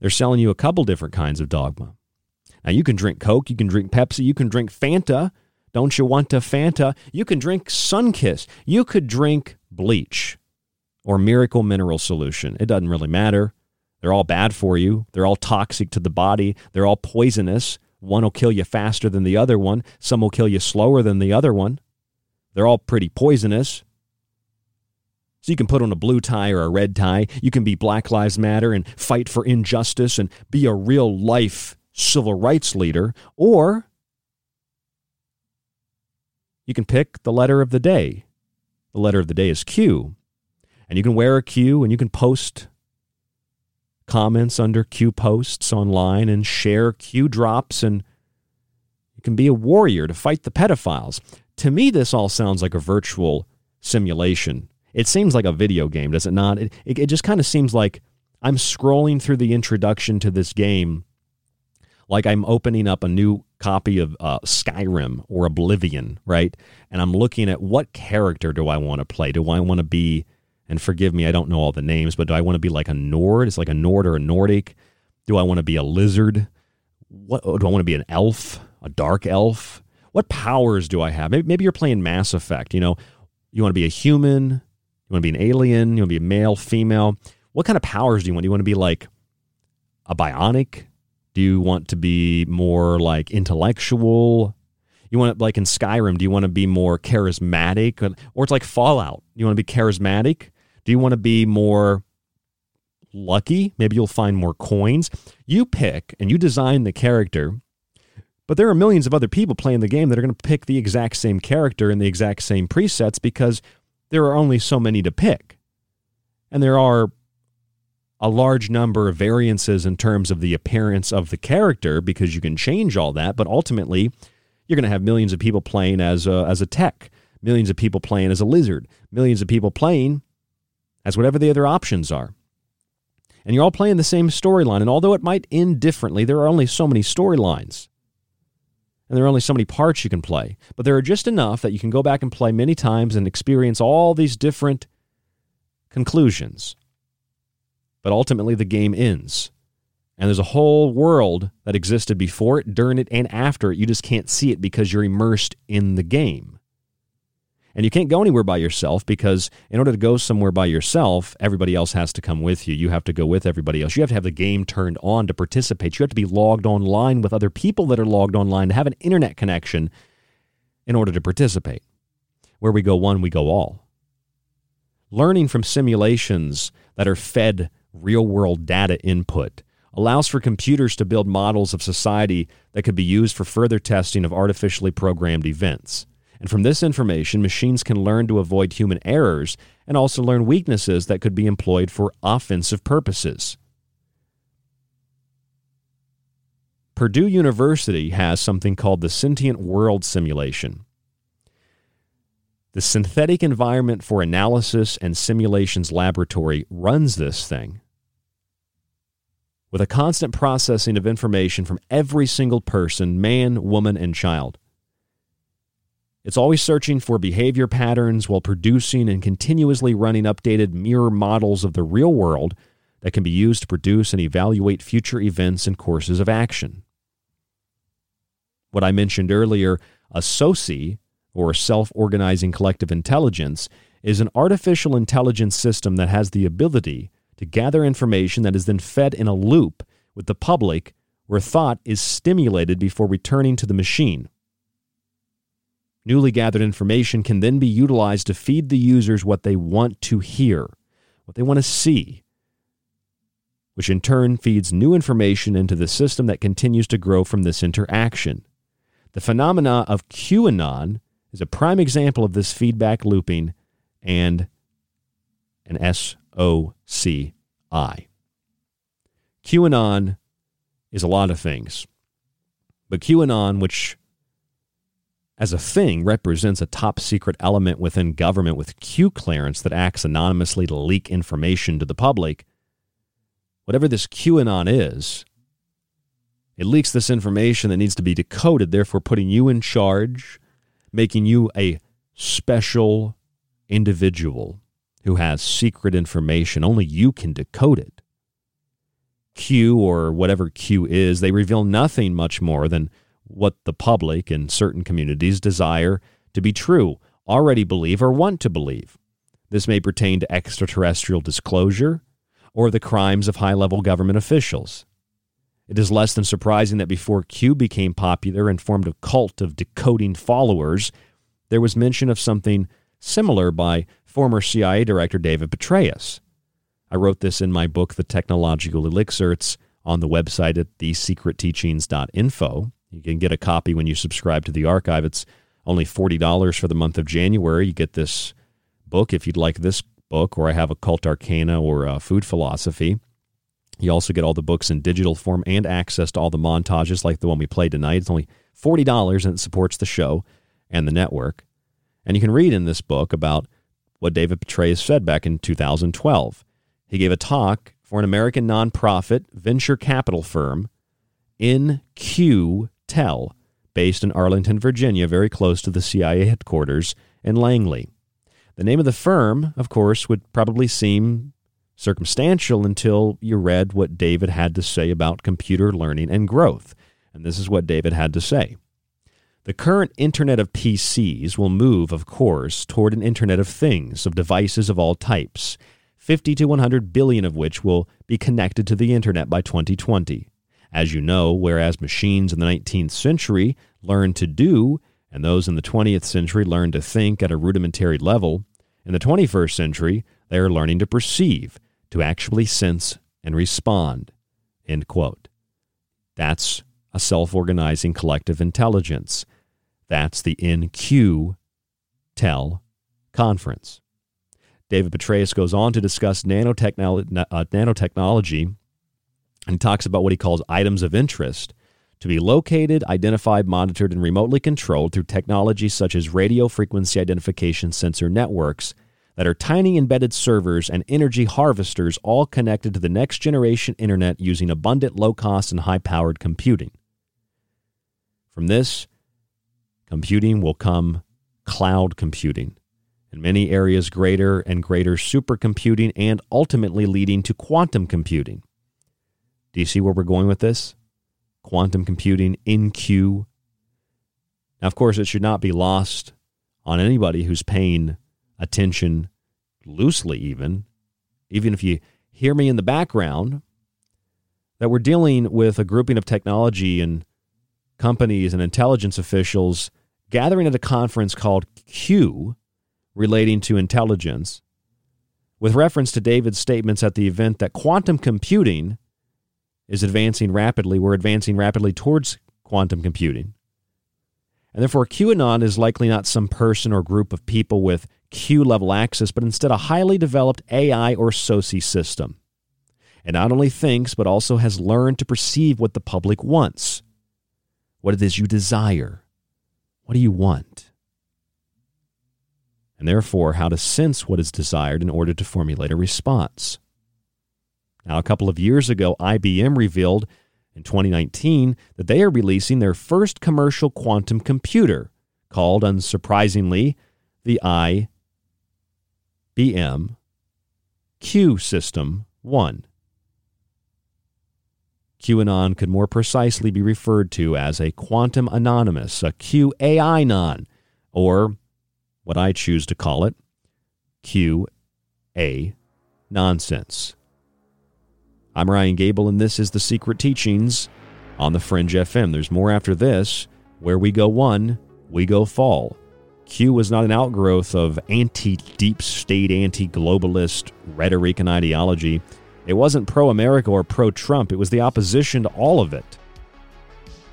They're selling you a couple different kinds of dogma. Now, you can drink Coke, you can drink Pepsi, you can drink Fanta. Don't you want a Fanta? You can drink Sunkist. You could drink bleach or miracle mineral solution. It doesn't really matter. They're all bad for you. They're all toxic to the body. They're all poisonous. One will kill you faster than the other one. Some will kill you slower than the other one. They're all pretty poisonous. So you can put on a blue tie or a red tie. You can be Black Lives Matter and fight for injustice and be a real life civil rights leader. Or you can pick the letter of the day. The letter of the day is Q. And you can wear a Q and you can post comments under Q posts online and share Q drops and you can be a warrior to fight the pedophiles. To me, this all sounds like a virtual simulation. It seems like a video game, does it not? It, it, it just kind of seems like I'm scrolling through the introduction to this game like I'm opening up a new copy of uh, Skyrim or Oblivion, right? And I'm looking at what character do I want to play? Do I want to be and forgive me, I don't know all the names, but do I want to be like a Nord? It's like a Nord or a Nordic. Do I want to be a lizard? What oh, do I want to be an elf? A dark elf? what powers do I have? Maybe, maybe you're playing Mass Effect. You know, you want to be a human, you want to be an alien, you want to be a male, female. What kind of powers do you want? Do you want to be like a bionic? Do you want to be more like intellectual? You want to, like in Skyrim, do you want to be more charismatic? Or it's like Fallout. You want to be charismatic? Do you want to be more lucky? Maybe you'll find more coins. You pick and you design the character, but there are millions of other people playing the game that are going to pick the exact same character and the exact same presets because there are only so many to pick. And there are a large number of variances in terms of the appearance of the character because you can change all that, but ultimately you're going to have millions of people playing as a, as a tech, millions of people playing as a lizard, millions of people playing as whatever the other options are. And you're all playing the same storyline. And although it might end differently, there are only so many storylines. And there are only so many parts you can play. But there are just enough that you can go back and play many times and experience all these different conclusions. But ultimately, the game ends. And there's a whole world that existed before it, during it, and after it. You just can't see it because you're immersed in the game. And you can't go anywhere by yourself because in order to go somewhere by yourself, everybody else has to come with you. You have to go with everybody else. You have to have the game turned on to participate. You have to be logged online with other people that are logged online to have an internet connection in order to participate. Where we go one, we go all. Learning from simulations that are fed real world data input allows for computers to build models of society that could be used for further testing of artificially programmed events. And from this information, machines can learn to avoid human errors and also learn weaknesses that could be employed for offensive purposes. Purdue University has something called the Sentient World Simulation. The Synthetic Environment for Analysis and Simulations Laboratory runs this thing. With a constant processing of information from every single person, man, woman, and child. It's always searching for behavior patterns while producing and continuously running updated mirror models of the real world that can be used to produce and evaluate future events and courses of action. What I mentioned earlier, a SOCI, or self organizing collective intelligence, is an artificial intelligence system that has the ability to gather information that is then fed in a loop with the public where thought is stimulated before returning to the machine. Newly gathered information can then be utilized to feed the users what they want to hear, what they want to see, which in turn feeds new information into the system that continues to grow from this interaction. The phenomena of QAnon is a prime example of this feedback looping and an SOCI. QAnon is a lot of things, but QAnon, which as a thing represents a top secret element within government with Q clearance that acts anonymously to leak information to the public. Whatever this QAnon is, it leaks this information that needs to be decoded, therefore putting you in charge, making you a special individual who has secret information. Only you can decode it. Q, or whatever Q is, they reveal nothing much more than what the public in certain communities desire to be true, already believe, or want to believe. This may pertain to extraterrestrial disclosure or the crimes of high level government officials. It is less than surprising that before Q became popular and formed a cult of decoding followers, there was mention of something similar by former CIA Director David Petraeus. I wrote this in my book, The Technological Elixir. It's on the website at thesecretteachings.info. You can get a copy when you subscribe to the archive. It's only $40 for the month of January. You get this book if you'd like this book, or I have Occult Arcana or Food Philosophy. You also get all the books in digital form and access to all the montages like the one we played tonight. It's only $40 and it supports the show and the network. And you can read in this book about what David Petraeus said back in 2012. He gave a talk for an American nonprofit venture capital firm, In-Q-Tel, based in Arlington, Virginia, very close to the CIA headquarters in Langley. The name of the firm, of course, would probably seem circumstantial until you read what David had to say about computer learning and growth. And this is what David had to say. The current Internet of PCs will move, of course, toward an Internet of Things, of devices of all types, 50 to 100 billion of which will be connected to the Internet by 2020. As you know, whereas machines in the 19th century learned to do, and those in the 20th century learned to think at a rudimentary level, in the 21st century, they are learning to perceive, to actually sense and respond. End quote. That's a self organizing collective intelligence. That's the NQ Tel conference. David Petraeus goes on to discuss uh, nanotechnology and he talks about what he calls items of interest to be located, identified, monitored, and remotely controlled through technologies such as radio frequency identification sensor networks that are tiny embedded servers and energy harvesters all connected to the next generation internet using abundant low cost and high powered computing. From this, computing will come cloud computing, in many areas, greater and greater supercomputing, and ultimately leading to quantum computing. Do you see where we're going with this? Quantum computing in Q. Now, of course, it should not be lost on anybody who's paying attention loosely, even, even if you hear me in the background, that we're dealing with a grouping of technology and companies and intelligence officials gathering at a conference called Q relating to intelligence with reference to David's statements at the event that quantum computing is advancing rapidly. We're advancing rapidly towards quantum computing. And therefore, QAnon is likely not some person or group of people with Q level access, but instead a highly developed AI or SOCI system. It not only thinks, but also has learned to perceive what the public wants, what it is you desire. What do you want? And therefore, how to sense what is desired in order to formulate a response. Now, a couple of years ago, IBM revealed in 2019 that they are releasing their first commercial quantum computer called, unsurprisingly, the IBM Q System 1. QAnon could more precisely be referred to as a quantum anonymous, a QAI non, or what I choose to call it, QA nonsense. I'm Ryan Gable, and this is The Secret Teachings on the Fringe FM. There's more after this. Where we go one, we go fall. Q was not an outgrowth of anti deep state, anti globalist rhetoric and ideology. It wasn't pro America or pro Trump, it was the opposition to all of it.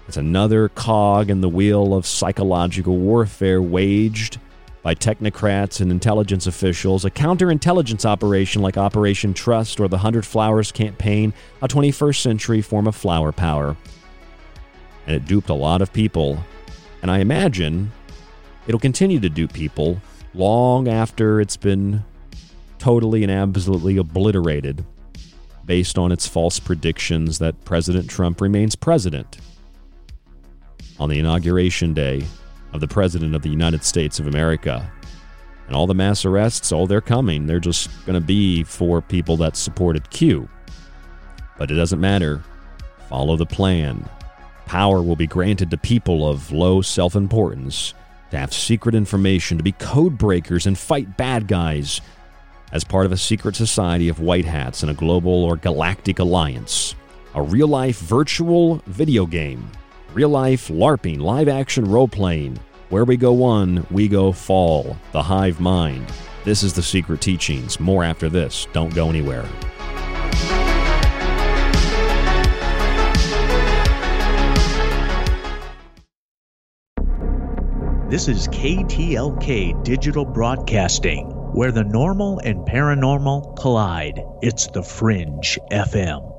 It's another cog in the wheel of psychological warfare waged by technocrats and intelligence officials, a counterintelligence operation like Operation Trust or the Hundred Flowers campaign, a 21st century form of flower power. And it duped a lot of people. And I imagine it'll continue to dupe people long after it's been totally and absolutely obliterated based on its false predictions that President Trump remains president. On the inauguration day, of the President of the United States of America. And all the mass arrests, oh, they're coming. They're just going to be for people that supported Q. But it doesn't matter. Follow the plan. Power will be granted to people of low self importance to have secret information, to be code breakers and fight bad guys as part of a secret society of white hats in a global or galactic alliance. A real life virtual video game real life LARPing, live action role playing. Where we go one, we go fall. The hive mind. This is the secret teachings. More after this. Don't go anywhere. This is KTLK Digital Broadcasting, where the normal and paranormal collide. It's the Fringe FM.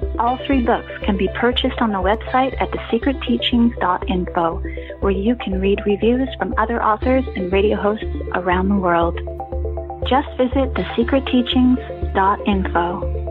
All three books can be purchased on the website at thesecretteachings.info, where you can read reviews from other authors and radio hosts around the world. Just visit thesecretteachings.info.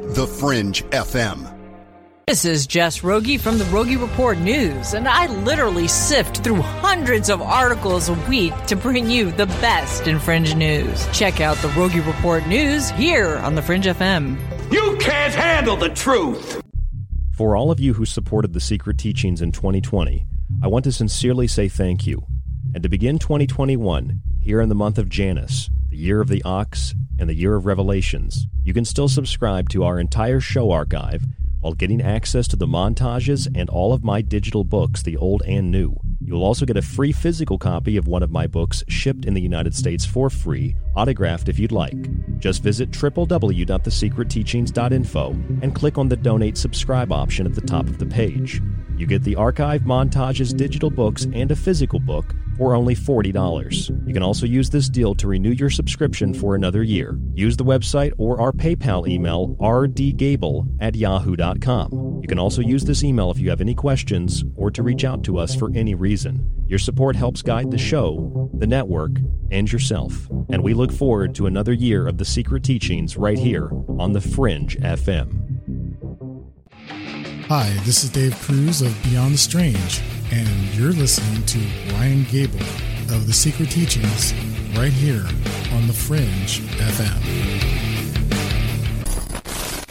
the Fringe FM. This is Jess Rogie from the Rogie Report News, and I literally sift through hundreds of articles a week to bring you the best in Fringe news. Check out the Rogie Report News here on the Fringe FM. You can't handle the truth! For all of you who supported the secret teachings in 2020, I want to sincerely say thank you. And to begin 2021, here in the month of Janus, year of the ox, and the year of revelations, you can still subscribe to our entire show archive while getting access to the montages and all of my digital books, the old and new. You'll also get a free physical copy of one of my books shipped in the United States for free, autographed if you'd like. Just visit www.thesecretteachings.info and click on the Donate Subscribe option at the top of the page. You get the archive montages digital books and a physical book for only $40. You can also use this deal to renew your subscription for another year. Use the website or our PayPal email rdgable at yahoo.com. You can also use this email if you have any questions or to reach out to us for any reason. Your support helps guide the show, the network, and yourself. And we look forward to another year of the secret teachings right here on the Fringe FM. Hi, this is Dave Cruz of Beyond the Strange, and you're listening to Ryan Gable of The Secret Teachings right here on The Fringe FM.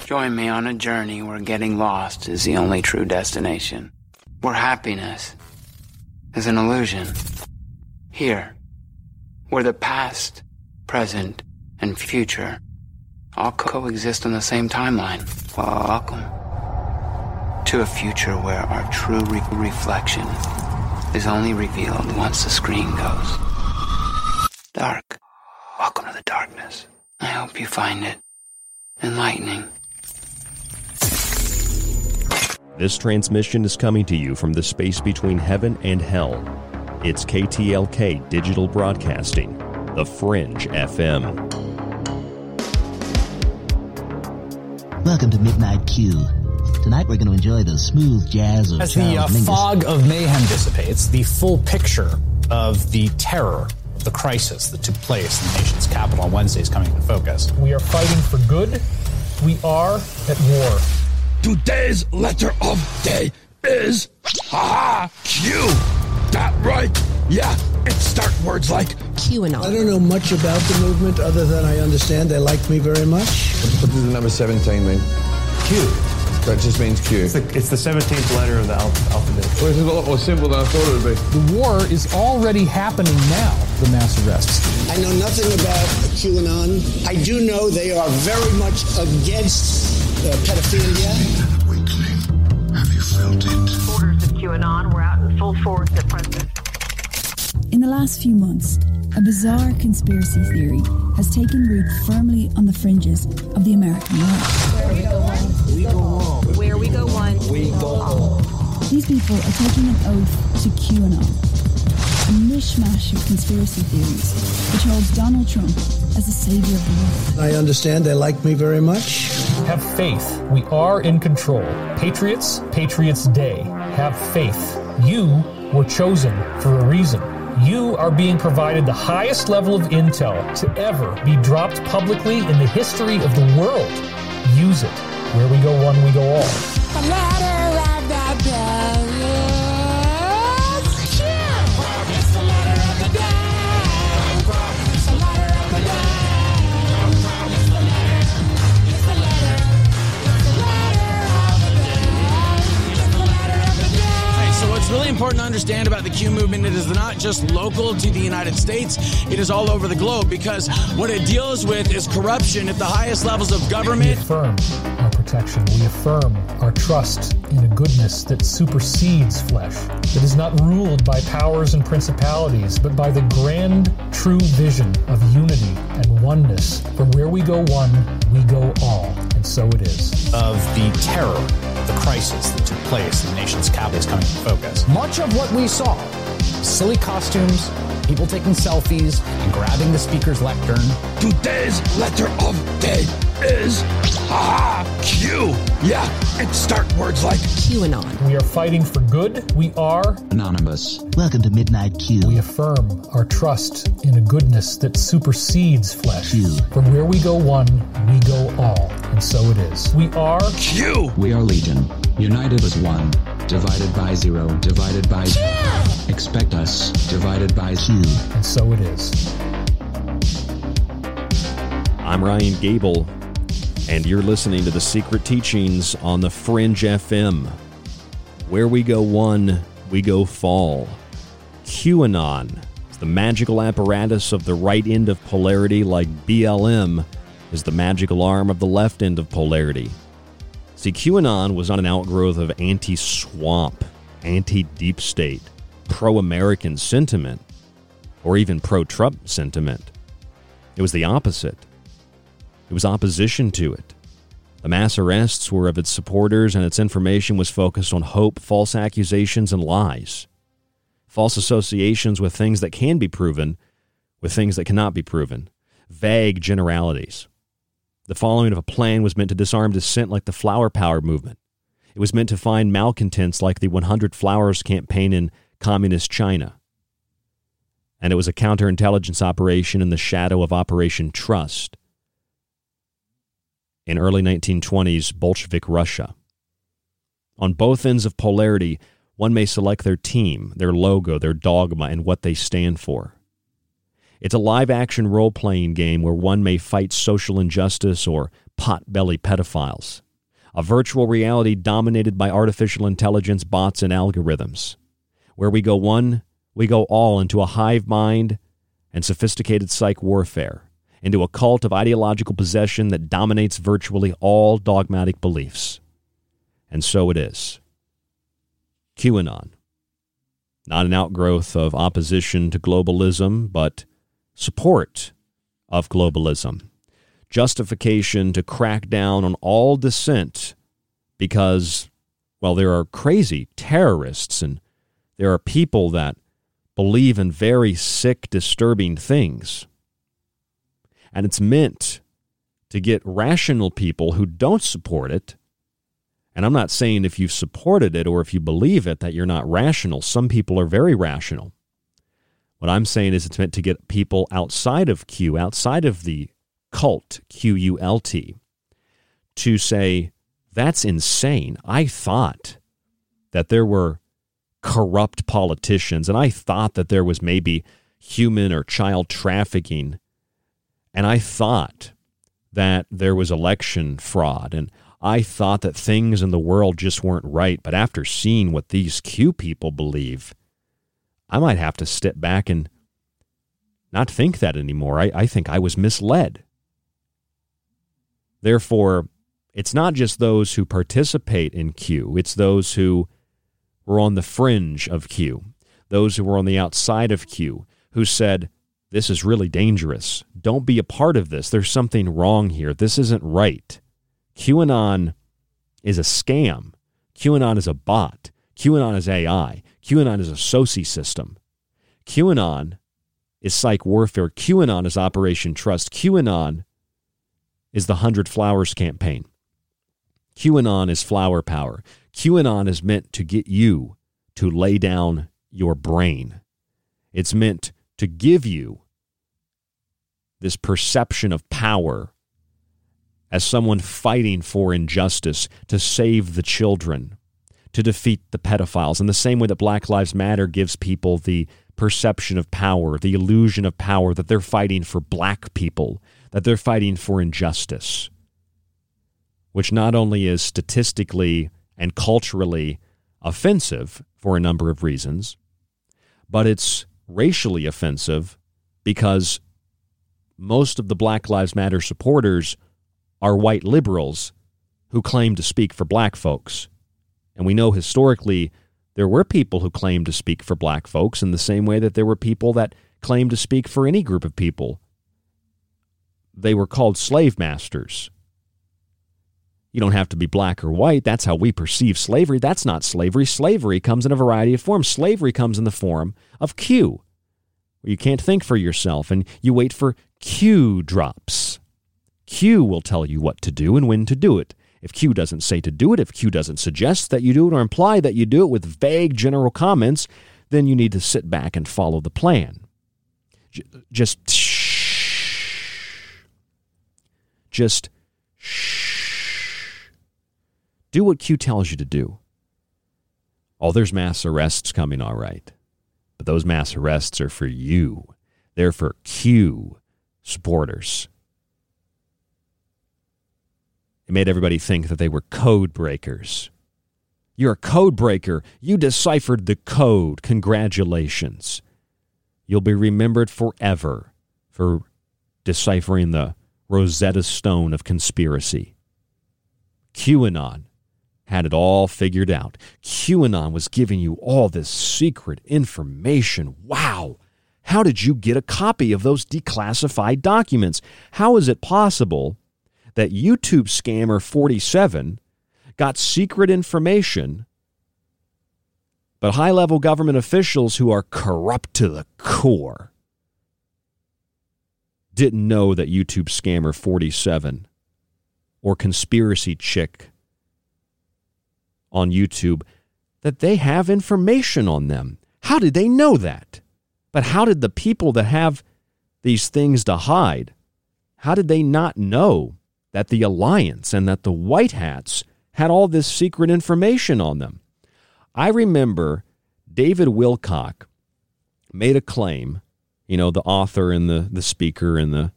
Join me on a journey where getting lost is the only true destination, where happiness is an illusion. Here, where the past, present, and future all coexist on the same timeline. Welcome to a future where our true re- reflection is only revealed once the screen goes dark. Welcome to the darkness. I hope you find it enlightening. This transmission is coming to you from the space between heaven and hell. It's KTLK Digital Broadcasting, The Fringe FM. Welcome to Midnight Q. Tonight we're going to enjoy the smooth jazz of As the Charles uh, Mingus. fog of mayhem dissipates, the full picture of the terror, of the crisis that took place in the nation's capital on Wednesday is coming into focus. We are fighting for good. We are at war. Today's letter of day is ha Q. That right? Yeah, it start words like QAnon. I don't know much about the movement other than I understand they like me very much. What does the number 17 mean? Q. That just means Q. It's the, it's the 17th letter of the al- alphabet. Well, it's a lot more simple than I thought it would be. The war is already happening now, the mass arrests. I know nothing about QAnon. I do know they are very much against uh, pedophilia. Have you felt it? Orders of QAnon were out in full force at present. In the last few months, a bizarre conspiracy theory has taken root firmly on the fringes of the American right. Where we go one. We go one. We go home. These people are taking an oath to QAnon, a mishmash of conspiracy theories which holds Donald Trump as the savior of the world. I understand they like me very much. Have faith. We are in control. Patriots, Patriots Day. Have faith. You were chosen for a reason. You are being provided the highest level of intel to ever be dropped publicly in the history of the world. Use it. Where we go one, we go all. Really important to understand about the Q movement, it is not just local to the United States, it is all over the globe because what it deals with is corruption at the highest levels of government. We affirm our protection. We affirm our trust in a goodness that supersedes flesh, that is not ruled by powers and principalities, but by the grand, true vision of unity and oneness. For where we go one, we go all. And so it is. of the terror, the crisis that took place, in the nation's capital is coming into focus. Much of what we saw, silly costumes, people taking selfies and grabbing the speaker's lectern. Today's letter of day is ha Q. Yeah, and start words like QAnon. We are fighting for good. We are Anonymous. Welcome to Midnight Q. We affirm our trust in a goodness that supersedes flesh. Q. For where we go one, we go all. And so it is. We are Q. We are Legion. United as one. Divided by zero. Divided by. Expect us. Divided by Q. And so it is. I'm Ryan Gable, and you're listening to the Secret Teachings on the Fringe FM. Where we go one, we go fall. QAnon is the magical apparatus of the right end of polarity, like BLM is the magical arm of the left end of polarity. See, QAnon was not an outgrowth of anti swamp, anti deep state, pro American sentiment, or even pro Trump sentiment. It was the opposite. It was opposition to it. The mass arrests were of its supporters, and its information was focused on hope, false accusations, and lies. False associations with things that can be proven, with things that cannot be proven. Vague generalities. The following of a plan was meant to disarm dissent like the flower power movement. It was meant to find malcontents like the 100 Flowers campaign in communist China. And it was a counterintelligence operation in the shadow of Operation Trust in early 1920s Bolshevik Russia. On both ends of polarity, one may select their team, their logo, their dogma, and what they stand for. It's a live action role playing game where one may fight social injustice or pot belly pedophiles. A virtual reality dominated by artificial intelligence, bots, and algorithms. Where we go one, we go all into a hive mind and sophisticated psych warfare, into a cult of ideological possession that dominates virtually all dogmatic beliefs. And so it is. QAnon. Not an outgrowth of opposition to globalism, but support of globalism. Justification to crack down on all dissent because, well, there are crazy terrorists and there are people that believe in very sick, disturbing things. And it's meant to get rational people who don't support it. And I'm not saying if you've supported it or if you believe it that you're not rational. Some people are very rational. What I'm saying is it's meant to get people outside of Q, outside of the cult, Q U L T, to say, that's insane. I thought that there were corrupt politicians, and I thought that there was maybe human or child trafficking, and I thought that there was election fraud, and I thought that things in the world just weren't right. But after seeing what these Q people believe, I might have to step back and not think that anymore. I, I think I was misled. Therefore, it's not just those who participate in Q, it's those who were on the fringe of Q, those who were on the outside of Q, who said, This is really dangerous. Don't be a part of this. There's something wrong here. This isn't right. QAnon is a scam. QAnon is a bot. QAnon is AI. QAnon is a soci system. QAnon is psych warfare. QAnon is Operation Trust. QAnon is the Hundred Flowers campaign. QAnon is flower power. QAnon is meant to get you to lay down your brain. It's meant to give you this perception of power as someone fighting for injustice to save the children, to defeat the pedophiles, in the same way that Black Lives Matter gives people the perception of power, the illusion of power that they're fighting for black people, that they're fighting for injustice, which not only is statistically and culturally offensive for a number of reasons, but it's racially offensive because most of the Black Lives Matter supporters are white liberals who claim to speak for black folks. And we know historically there were people who claimed to speak for black folks in the same way that there were people that claimed to speak for any group of people. They were called slave masters. You don't have to be black or white. That's how we perceive slavery. That's not slavery. Slavery comes in a variety of forms. Slavery comes in the form of Q, you can't think for yourself and you wait for Q drops. Q will tell you what to do and when to do it. If Q doesn't say to do it, if Q doesn't suggest that you do it or imply that you do it with vague general comments, then you need to sit back and follow the plan. Just shh. Just shh. Do what Q tells you to do. Oh, there's mass arrests coming, all right. But those mass arrests are for you. They're for Q supporters. It made everybody think that they were code breakers. You're a code breaker. You deciphered the code. Congratulations. You'll be remembered forever for deciphering the Rosetta Stone of conspiracy. QAnon had it all figured out. QAnon was giving you all this secret information. Wow. How did you get a copy of those declassified documents? How is it possible that YouTube scammer 47 got secret information, but high level government officials who are corrupt to the core didn't know that YouTube scammer 47 or conspiracy chick on YouTube that they have information on them. How did they know that? But how did the people that have these things to hide, how did they not know that the alliance and that the white hats had all this secret information on them? I remember David Wilcock made a claim, you know, the author and the, the speaker and the,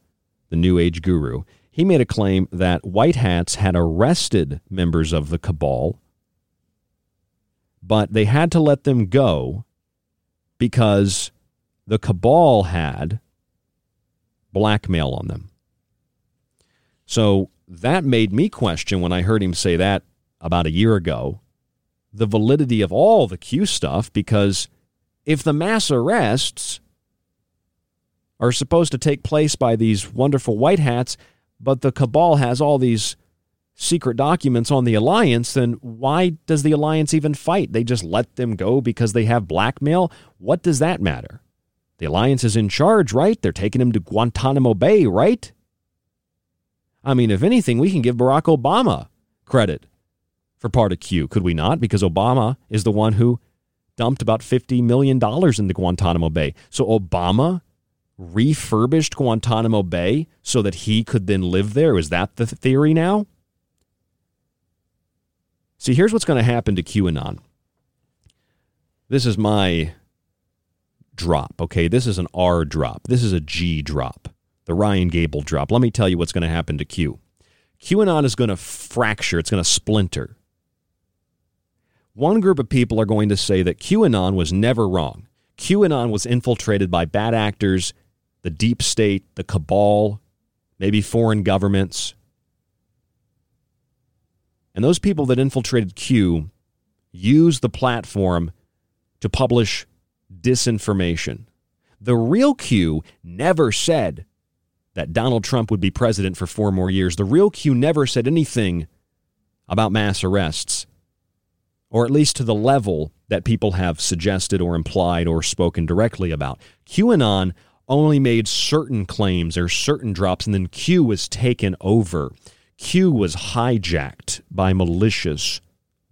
the New Age guru. He made a claim that white hats had arrested members of the cabal, but they had to let them go because the cabal had blackmail on them. So that made me question when I heard him say that about a year ago the validity of all the Q stuff because if the mass arrests are supposed to take place by these wonderful white hats, but the cabal has all these secret documents on the alliance, then why does the alliance even fight? They just let them go because they have blackmail? What does that matter? The alliance is in charge, right? They're taking him to Guantanamo Bay, right? I mean, if anything, we can give Barack Obama credit for part of Q, could we not? Because Obama is the one who dumped about $50 million into Guantanamo Bay. So Obama refurbished Guantanamo Bay so that he could then live there. Is that the theory now? See, here's what's going to happen to QAnon. This is my drop, okay? This is an R drop. This is a G drop, the Ryan Gable drop. Let me tell you what's going to happen to Q. QAnon is going to fracture, it's going to splinter. One group of people are going to say that QAnon was never wrong. QAnon was infiltrated by bad actors, the deep state, the cabal, maybe foreign governments. And those people that infiltrated Q used the platform to publish disinformation. The real Q never said that Donald Trump would be president for four more years. The real Q never said anything about mass arrests or at least to the level that people have suggested or implied or spoken directly about. QAnon only made certain claims or certain drops, and then Q was taken over. Q was hijacked by malicious,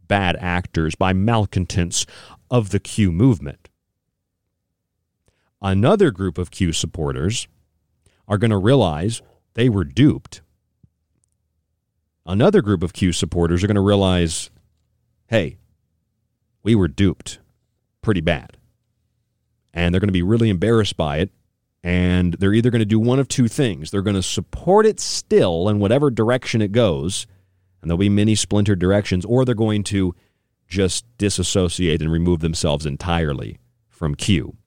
bad actors, by malcontents of the Q movement. Another group of Q supporters are going to realize they were duped. Another group of Q supporters are going to realize hey, we were duped pretty bad. And they're going to be really embarrassed by it. And they're either going to do one of two things. They're going to support it still in whatever direction it goes, and there'll be many splintered directions, or they're going to just disassociate and remove themselves entirely from Q.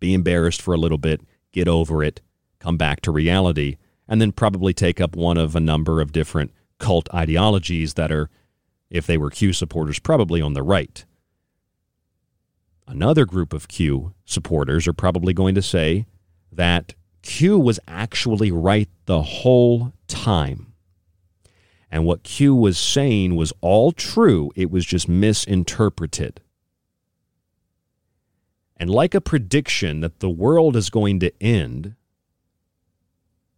Be embarrassed for a little bit, get over it, come back to reality, and then probably take up one of a number of different cult ideologies that are, if they were Q supporters, probably on the right. Another group of Q supporters are probably going to say that Q was actually right the whole time. And what Q was saying was all true, it was just misinterpreted. And like a prediction that the world is going to end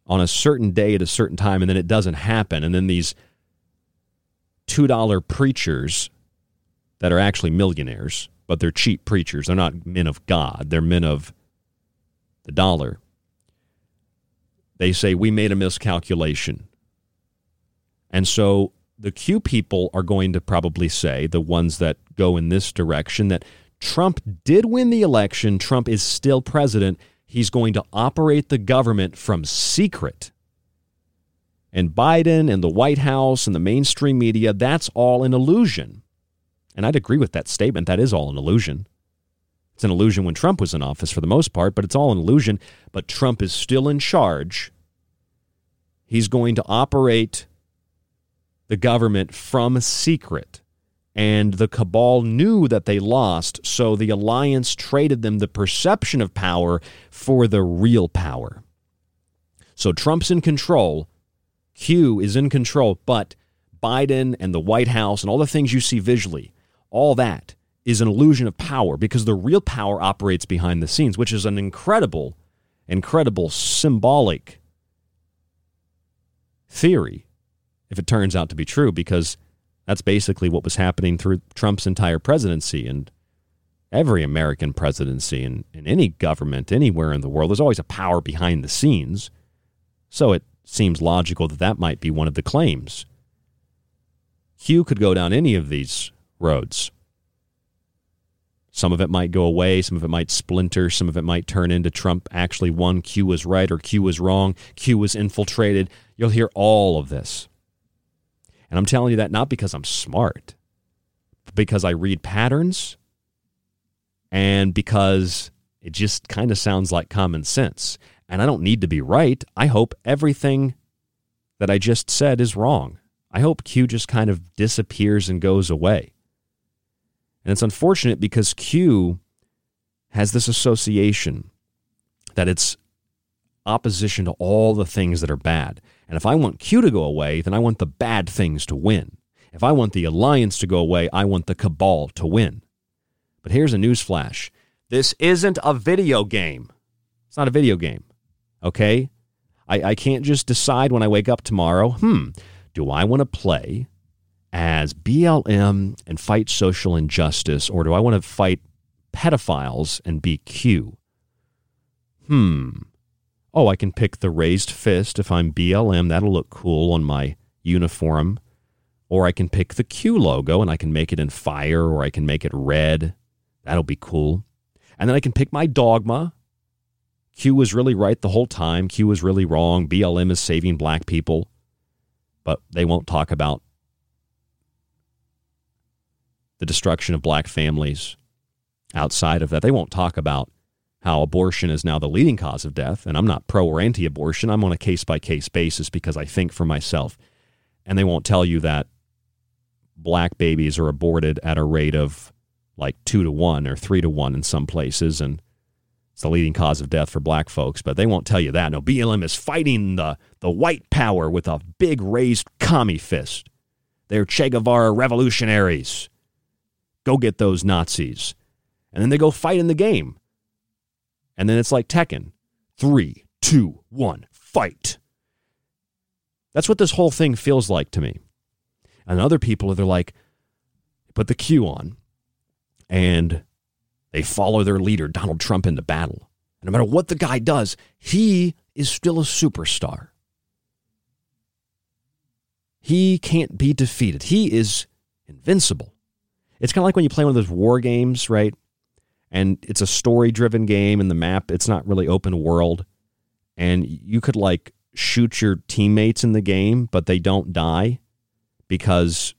on a certain day at a certain time, and then it doesn't happen, and then these $2 preachers that are actually millionaires, but they're cheap preachers, they're not men of God, they're men of the dollar. They say, We made a miscalculation. And so the Q people are going to probably say, the ones that go in this direction, that Trump did win the election. Trump is still president. He's going to operate the government from secret. And Biden and the White House and the mainstream media, that's all an illusion. And I'd agree with that statement. That is all an illusion. It's an illusion when Trump was in office for the most part, but it's all an illusion. But Trump is still in charge. He's going to operate the government from secret. And the cabal knew that they lost, so the alliance traded them the perception of power for the real power. So Trump's in control, Q is in control, but Biden and the White House and all the things you see visually, all that is an illusion of power because the real power operates behind the scenes, which is an incredible, incredible symbolic theory if it turns out to be true, because that's basically what was happening through Trump's entire presidency and every American presidency and in any government anywhere in the world. There's always a power behind the scenes. So it seems logical that that might be one of the claims. Q could go down any of these roads. Some of it might go away, some of it might splinter, some of it might turn into Trump actually won, Q was right or Q was wrong, Q was infiltrated. You'll hear all of this. And I'm telling you that not because I'm smart, but because I read patterns and because it just kind of sounds like common sense. And I don't need to be right. I hope everything that I just said is wrong. I hope Q just kind of disappears and goes away. And it's unfortunate because Q has this association that it's opposition to all the things that are bad. And if I want Q to go away, then I want the bad things to win. If I want the alliance to go away, I want the cabal to win. But here's a news flash this isn't a video game. It's not a video game. Okay? I, I can't just decide when I wake up tomorrow, hmm, do I want to play as BLM and fight social injustice, or do I want to fight pedophiles and be Q? Hmm. Oh, I can pick the raised fist if I'm BLM. That'll look cool on my uniform. Or I can pick the Q logo and I can make it in fire or I can make it red. That'll be cool. And then I can pick my dogma. Q was really right the whole time. Q was really wrong. BLM is saving black people. But they won't talk about the destruction of black families outside of that. They won't talk about how abortion is now the leading cause of death. And I'm not pro or anti abortion. I'm on a case by case basis because I think for myself. And they won't tell you that black babies are aborted at a rate of like two to one or three to one in some places. And it's the leading cause of death for black folks. But they won't tell you that. No, BLM is fighting the, the white power with a big raised commie fist. They're Che Guevara revolutionaries. Go get those Nazis. And then they go fight in the game. And then it's like Tekken three, two, one, fight. That's what this whole thing feels like to me. And other people, they're like, put the Q on and they follow their leader, Donald Trump, into battle. No matter what the guy does, he is still a superstar. He can't be defeated. He is invincible. It's kind of like when you play one of those war games, right? And it's a story driven game, and the map, it's not really open world. And you could like shoot your teammates in the game, but they don't die because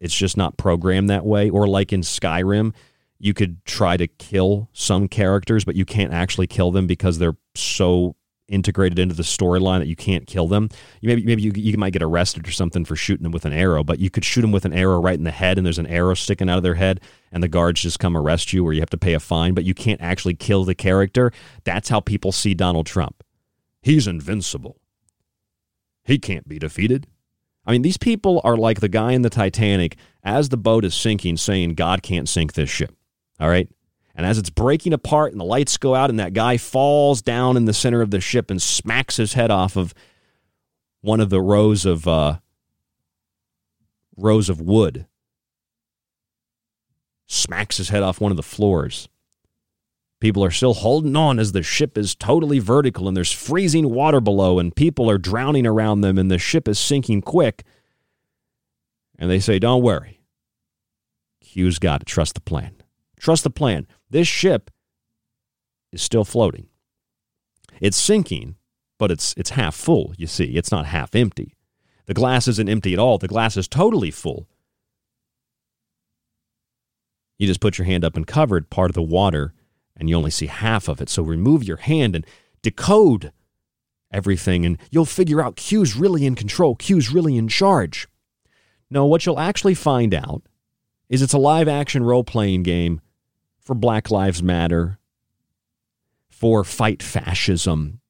it's just not programmed that way. Or like in Skyrim, you could try to kill some characters, but you can't actually kill them because they're so integrated into the storyline that you can't kill them. You maybe maybe you, you might get arrested or something for shooting them with an arrow, but you could shoot them with an arrow right in the head, and there's an arrow sticking out of their head, and the guards just come arrest you, or you have to pay a fine, but you can't actually kill the character. That's how people see Donald Trump. He's invincible. He can't be defeated. I mean, these people are like the guy in the Titanic as the boat is sinking, saying, God can't sink this ship. All right. And as it's breaking apart and the lights go out, and that guy falls down in the center of the ship and smacks his head off of one of the rows of uh, rows of wood, smacks his head off one of the floors. People are still holding on as the ship is totally vertical and there's freezing water below, and people are drowning around them, and the ship is sinking quick. And they say, Don't worry. Q's got to trust the plan. Trust the plan. This ship is still floating. It's sinking, but it's it's half full, you see. It's not half empty. The glass isn't empty at all. The glass is totally full. You just put your hand up and covered part of the water and you only see half of it. So remove your hand and decode everything and you'll figure out Q's really in control. Q's really in charge. No, what you'll actually find out is it's a live action role playing game for Black Lives Matter, for fight fascism,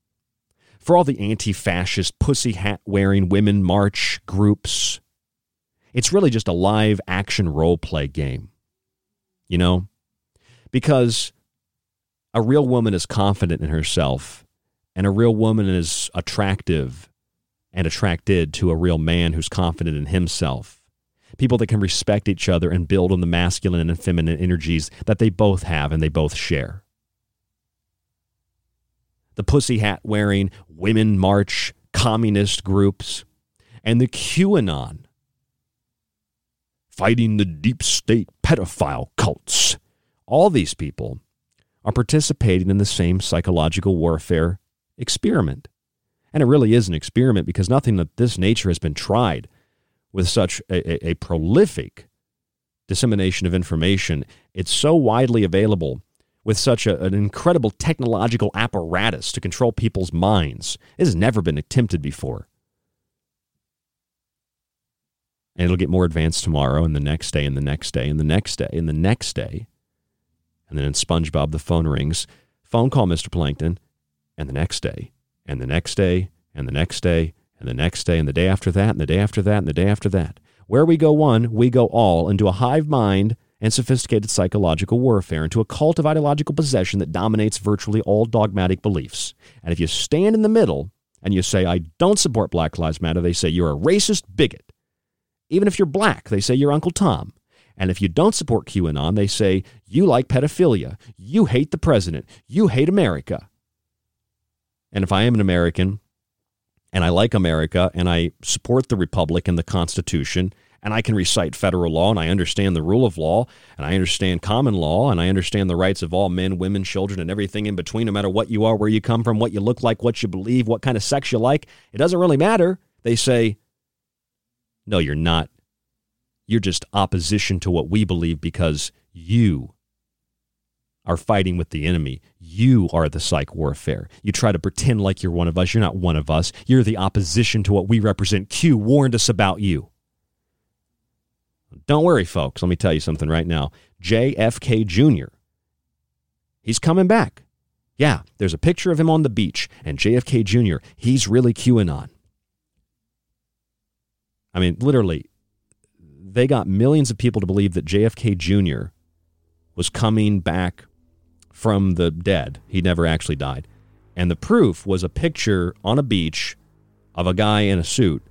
for all the anti fascist pussy hat wearing women march groups. It's really just a live action role play game, you know? Because a real woman is confident in herself, and a real woman is attractive and attracted to a real man who's confident in himself people that can respect each other and build on the masculine and feminine energies that they both have and they both share. The pussy hat wearing women march communist groups and the QAnon fighting the deep state pedophile cults. All these people are participating in the same psychological warfare experiment. And it really is an experiment because nothing of this nature has been tried with such a, a, a prolific dissemination of information. It's so widely available with such a, an incredible technological apparatus to control people's minds. It has never been attempted before. And it'll get more advanced tomorrow, and the next day, and the next day, and the next day, and the next day. And then in SpongeBob, the phone rings. Phone call, Mr. Plankton. And the next day, and the next day, and the next day, and the next day, and the day after that, and the day after that, and the day after that. Where we go one, we go all into a hive mind and sophisticated psychological warfare, into a cult of ideological possession that dominates virtually all dogmatic beliefs. And if you stand in the middle and you say, I don't support Black Lives Matter, they say you're a racist bigot. Even if you're black, they say you're Uncle Tom. And if you don't support QAnon, they say you like pedophilia, you hate the president, you hate America. And if I am an American and I like America and I support the Republic and the Constitution and I can recite federal law and I understand the rule of law and I understand common law and I understand the rights of all men, women, children, and everything in between, no matter what you are, where you come from, what you look like, what you believe, what kind of sex you like. It doesn't really matter. They say, no, you're not. You're just opposition to what we believe because you are fighting with the enemy. You are the psych warfare. You try to pretend like you're one of us. You're not one of us. You're the opposition to what we represent. Q warned us about you. Don't worry, folks. Let me tell you something right now. JFK Jr., he's coming back. Yeah, there's a picture of him on the beach, and JFK Jr., he's really QAnon. I mean, literally, they got millions of people to believe that JFK Jr. was coming back from the dead. He never actually died. And the proof was a picture on a beach of a guy in a suit.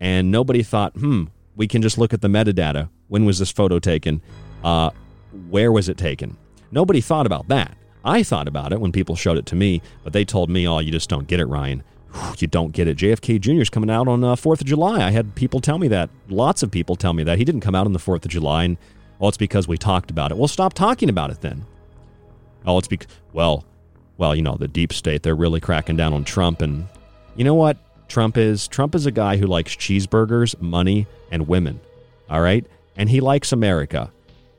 And nobody thought, hmm, we can just look at the metadata. When was this photo taken? Uh, where was it taken? Nobody thought about that. I thought about it when people showed it to me, but they told me, oh, you just don't get it, Ryan. You don't get it. JFK Jr. is coming out on uh, 4th of July. I had people tell me that. Lots of people tell me that. He didn't come out on the 4th of July, and, well, it's because we talked about it. Well, stop talking about it then. Oh, it's because, well, well, you know, the deep state, they're really cracking down on Trump. And you know what Trump is? Trump is a guy who likes cheeseburgers, money, and women. All right? And he likes America.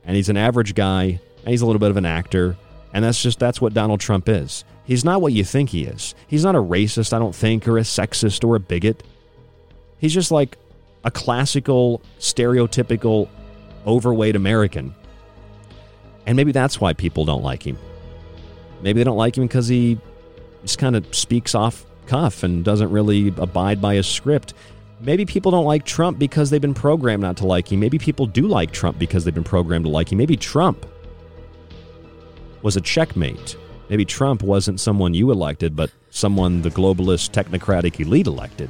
And he's an average guy, and he's a little bit of an actor. And that's just, that's what Donald Trump is. He's not what you think he is. He's not a racist, I don't think, or a sexist or a bigot. He's just like a classical, stereotypical, overweight American. And maybe that's why people don't like him. Maybe they don't like him because he just kind of speaks off cuff and doesn't really abide by his script. Maybe people don't like Trump because they've been programmed not to like him. Maybe people do like Trump because they've been programmed to like him. Maybe Trump was a checkmate. Maybe Trump wasn't someone you elected, but someone the globalist technocratic elite elected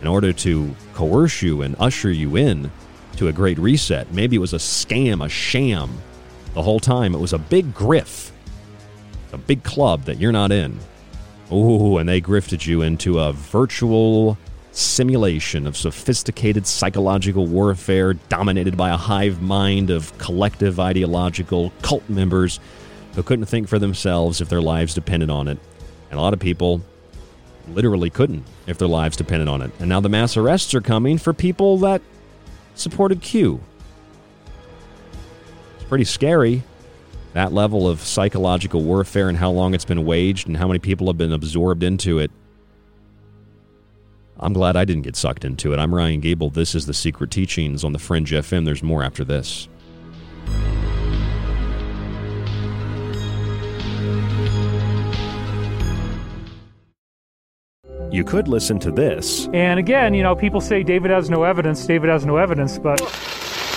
in order to coerce you and usher you in to a great reset. Maybe it was a scam, a sham. The whole time it was a big griff, a big club that you're not in. Oh, and they grifted you into a virtual simulation of sophisticated psychological warfare dominated by a hive mind of collective ideological cult members who couldn't think for themselves if their lives depended on it. And a lot of people literally couldn't if their lives depended on it. And now the mass arrests are coming for people that supported Q. It's pretty scary. That level of psychological warfare and how long it's been waged and how many people have been absorbed into it. I'm glad I didn't get sucked into it. I'm Ryan Gable. This is The Secret Teachings on the Fringe FM. There's more after this. You could listen to this. And again, you know, people say David has no evidence, David has no evidence, but.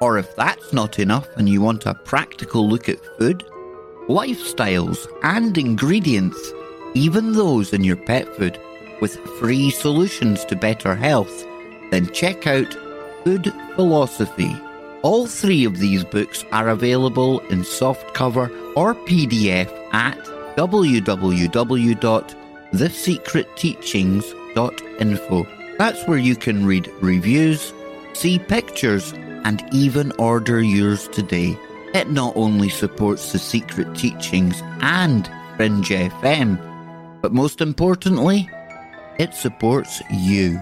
Or if that's not enough and you want a practical look at food, lifestyles, and ingredients, even those in your pet food, with free solutions to better health, then check out Food Philosophy. All three of these books are available in softcover or PDF at www.thesecretteachings.info. That's where you can read reviews, see pictures, and even order yours today. It not only supports the secret teachings and Fringe FM, but most importantly, it supports you.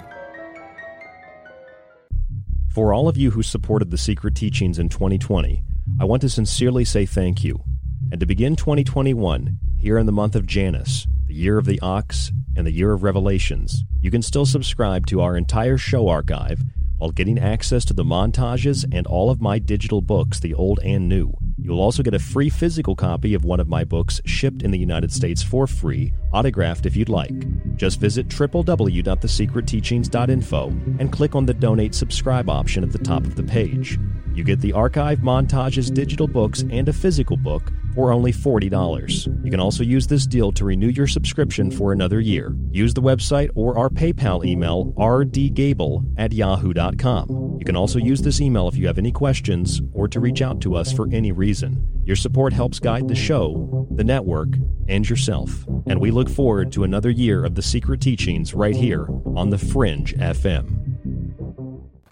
For all of you who supported the Secret Teachings in 2020, I want to sincerely say thank you. And to begin 2021, here in the month of Janus, the year of the ox, and the year of revelations, you can still subscribe to our entire show archive while getting access to the montages and all of my digital books, the old and new. You'll also get a free physical copy of one of my books shipped in the United States for free, autographed if you'd like. Just visit www.thesecretteachings.info and click on the donate subscribe option at the top of the page. You get the archive montages, digital books, and a physical book for only $40. You can also use this deal to renew your subscription for another year. Use the website or our PayPal email, rdgable at yahoo.com. You can also use this email if you have any questions or to reach out to us for any reason. Your support helps guide the show, the network, and yourself. And we look forward to another year of the secret teachings right here on The Fringe FM.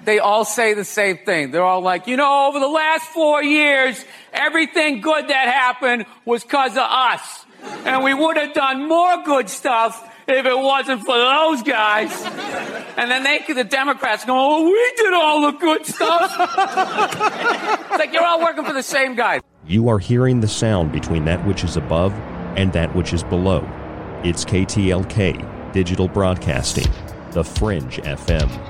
They all say the same thing. They're all like, you know, over the last four years, everything good that happened was because of us. And we would have done more good stuff if it wasn't for those guys. And then they, the Democrats go, oh, we did all the good stuff. it's like you're all working for the same guy. You are hearing the sound between that which is above and that which is below. It's KTLK, Digital Broadcasting, The Fringe FM.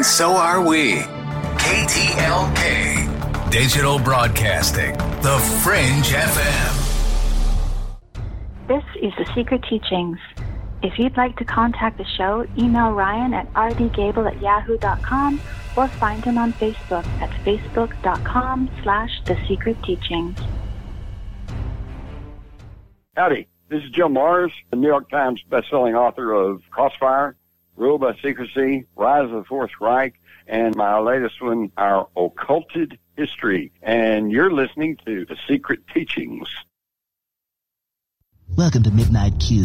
And so are we. KTLK, Digital Broadcasting, The Fringe FM. This is The Secret Teachings. If you'd like to contact the show, email Ryan at rdgable at yahoo.com or find him on Facebook at facebook.com slash The Secret Teachings. Howdy, this is Jim Marrs, the New York Times bestselling author of Crossfire, Ruled by Secrecy, Rise of the Fourth Reich, and my latest one, Our Occulted History. And you're listening to The Secret Teachings. Welcome to Midnight Q.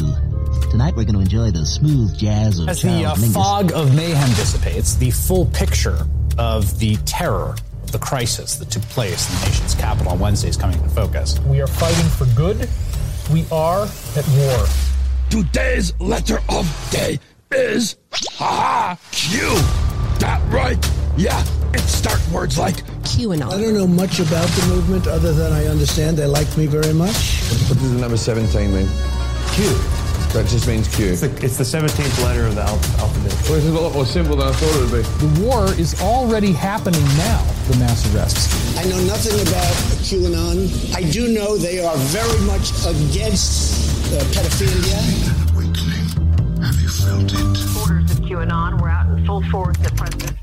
Tonight we're going to enjoy the smooth jazz of As the uh, Mingus. fog of mayhem dissipates, the full picture of the terror of the crisis that took place in the nation's capital on Wednesday is coming into focus. We are fighting for good. We are at war. Today's letter of day is ha Q. That right? Yeah, it start words like QAnon. I don't know much about the movement other than I understand they like me very much. What does the number 17 mean? Q. That just means Q. It's the, it's the 17th letter of the al- alphabet. Well, this is a lot more simple than I thought it would be. The war is already happening now, the mass arrests. I know nothing about QAnon. I do know they are very much against uh, pedophilia. Have you felt it? Orders of QAnon were out in full force at present.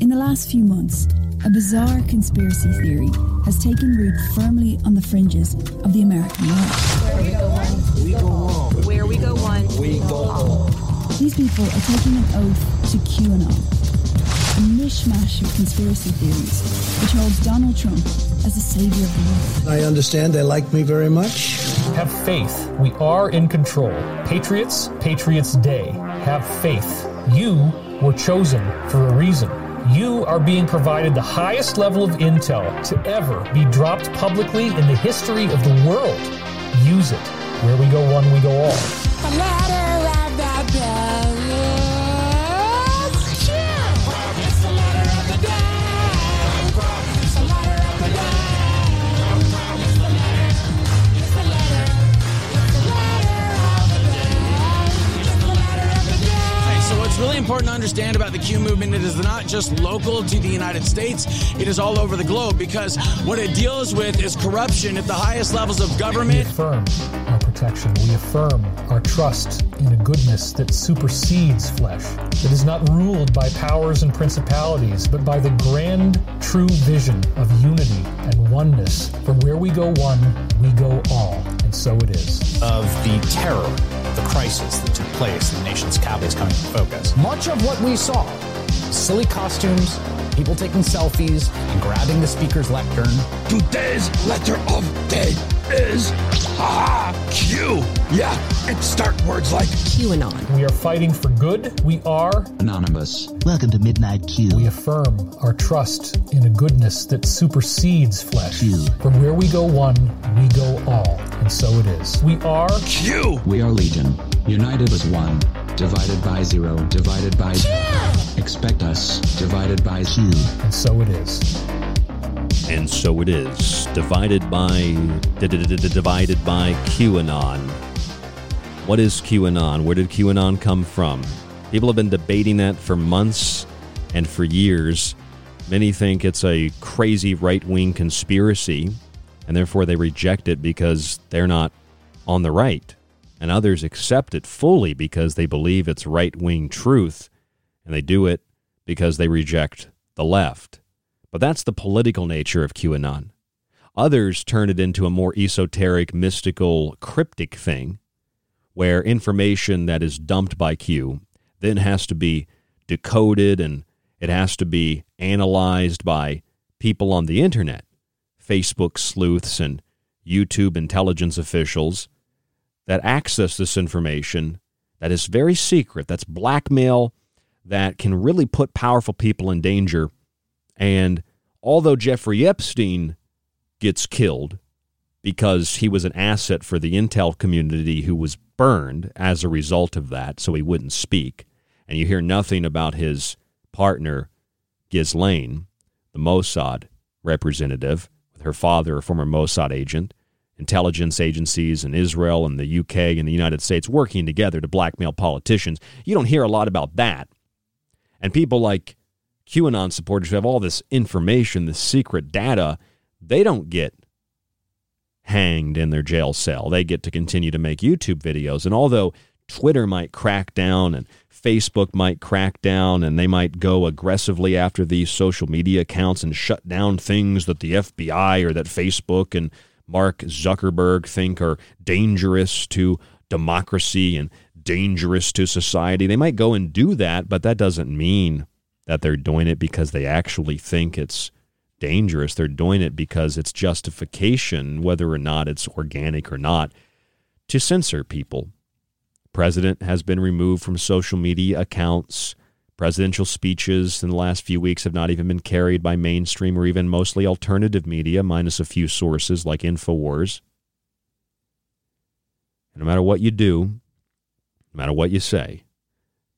In the last few months, a bizarre conspiracy theory has taken root firmly on the fringes of the American right. Where we go one, we go all. Where we go one, we go all. These people are taking an oath to QAnon, a mishmash of conspiracy theories which holds Donald Trump as a savior of the world. I understand they like me very much. Have faith. We are in control. Patriots, Patriots Day. Have faith. You were chosen for a reason. You are being provided the highest level of intel to ever be dropped publicly in the history of the world. Use it. Where we go one, we go all. What's really important to understand about the Q movement it is not just local to the United States, it is all over the globe because what it deals with is corruption at the highest levels of government. We affirm our protection. We affirm our trust in a goodness that supersedes flesh, that is not ruled by powers and principalities, but by the grand, true vision of unity and oneness. For where we go one, we go all. And so it is. Of the terror, the crisis that took place in the nation's capital is coming to focus. Much of what we saw, silly costumes, people taking selfies and grabbing the speaker's lectern. Today's letter of day is ha Q. Yeah, it start words like QAnon. We are fighting for good. We are Anonymous. Welcome to Midnight Q. We affirm our trust in a goodness that supersedes flesh. Q. From where we go one, we go all. And so it is. We are Q. We are Legion. United as one. Divided by zero. Divided by. Expect us. Divided by. Q. And so it is. And so it is. Divided by divided by QAnon. What is QAnon? Where did QAnon come from? People have been debating that for months and for years. Many think it's a crazy right-wing conspiracy and therefore they reject it because they're not on the right. And others accept it fully because they believe it's right-wing truth and they do it because they reject the left. But that's the political nature of QAnon. Others turn it into a more esoteric, mystical, cryptic thing where information that is dumped by Q then has to be decoded and it has to be analyzed by people on the internet, Facebook sleuths and YouTube intelligence officials that access this information that is very secret, that's blackmail, that can really put powerful people in danger. And although Jeffrey Epstein gets killed because he was an asset for the intel community who was burned as a result of that, so he wouldn't speak, and you hear nothing about his partner, Ghislaine, the Mossad representative, with her father, a former Mossad agent, intelligence agencies in Israel and the UK and the United States working together to blackmail politicians. You don't hear a lot about that. And people like QAnon supporters who have all this information, this secret data, they don't get hanged in their jail cell. They get to continue to make YouTube videos. And although Twitter might crack down and Facebook might crack down and they might go aggressively after these social media accounts and shut down things that the FBI or that Facebook and Mark Zuckerberg think are dangerous to democracy and dangerous to society. They might go and do that, but that doesn't mean that they're doing it because they actually think it's dangerous. They're doing it because it's justification, whether or not it's organic or not, to censor people. President has been removed from social media accounts. Presidential speeches in the last few weeks have not even been carried by mainstream or even mostly alternative media, minus a few sources like InfoWars. And no matter what you do, no matter what you say,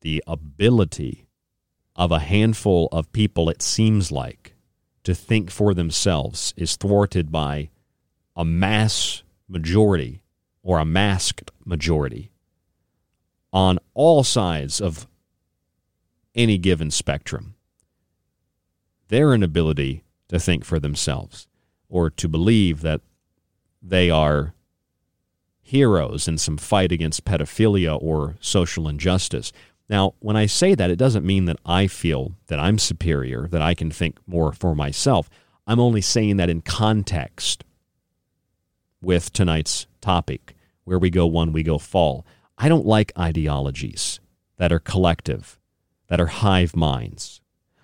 the ability of a handful of people, it seems like, to think for themselves is thwarted by a mass majority or a masked majority on all sides of any given spectrum. Their inability to think for themselves or to believe that they are heroes in some fight against pedophilia or social injustice. Now, when I say that, it doesn't mean that I feel that I'm superior, that I can think more for myself. I'm only saying that in context with tonight's topic. Where we go one, we go fall. I don't like ideologies that are collective, that are hive minds.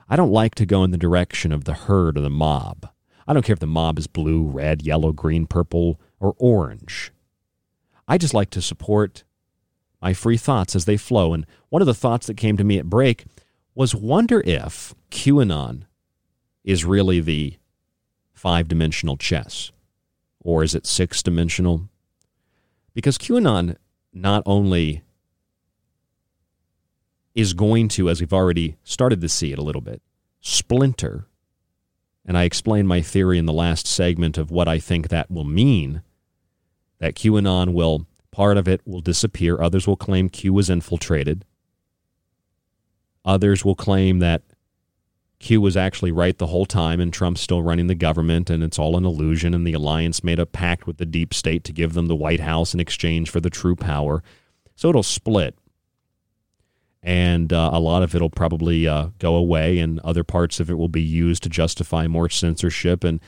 I don't like to go in the direction of the herd or the mob. I don't care if the mob is blue, red, yellow, green, purple, or orange. I just like to support my free thoughts as they flow. And one of the thoughts that came to me at break was wonder if QAnon is really the five dimensional chess, or is it six dimensional? Because QAnon not only is going to, as we've already started to see it a little bit, splinter. And I explained my theory in the last segment of what I think that will mean that QAnon will, part of it will disappear. Others will claim Q was infiltrated. Others will claim that Q was actually right the whole time and Trump's still running the government and it's all an illusion and the alliance made a pact with the deep state to give them the White House in exchange for the true power. So it'll split. And uh, a lot of it will probably uh, go away, and other parts of it will be used to justify more censorship and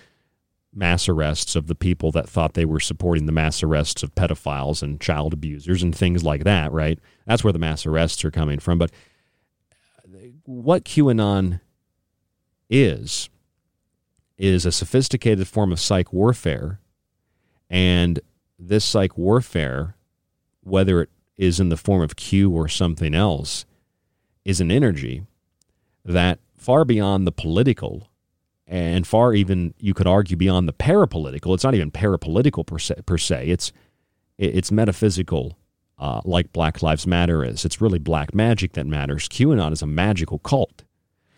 mass arrests of the people that thought they were supporting the mass arrests of pedophiles and child abusers and things like that, right? That's where the mass arrests are coming from. But what QAnon is is a sophisticated form of psych warfare and this psych warfare whether it is in the form of Q or something else is an energy that far beyond the political and far even you could argue beyond the parapolitical it's not even parapolitical per se, per se. it's it's metaphysical uh, like black lives matter is. It's really black magic that matters. Qanon is a magical cult.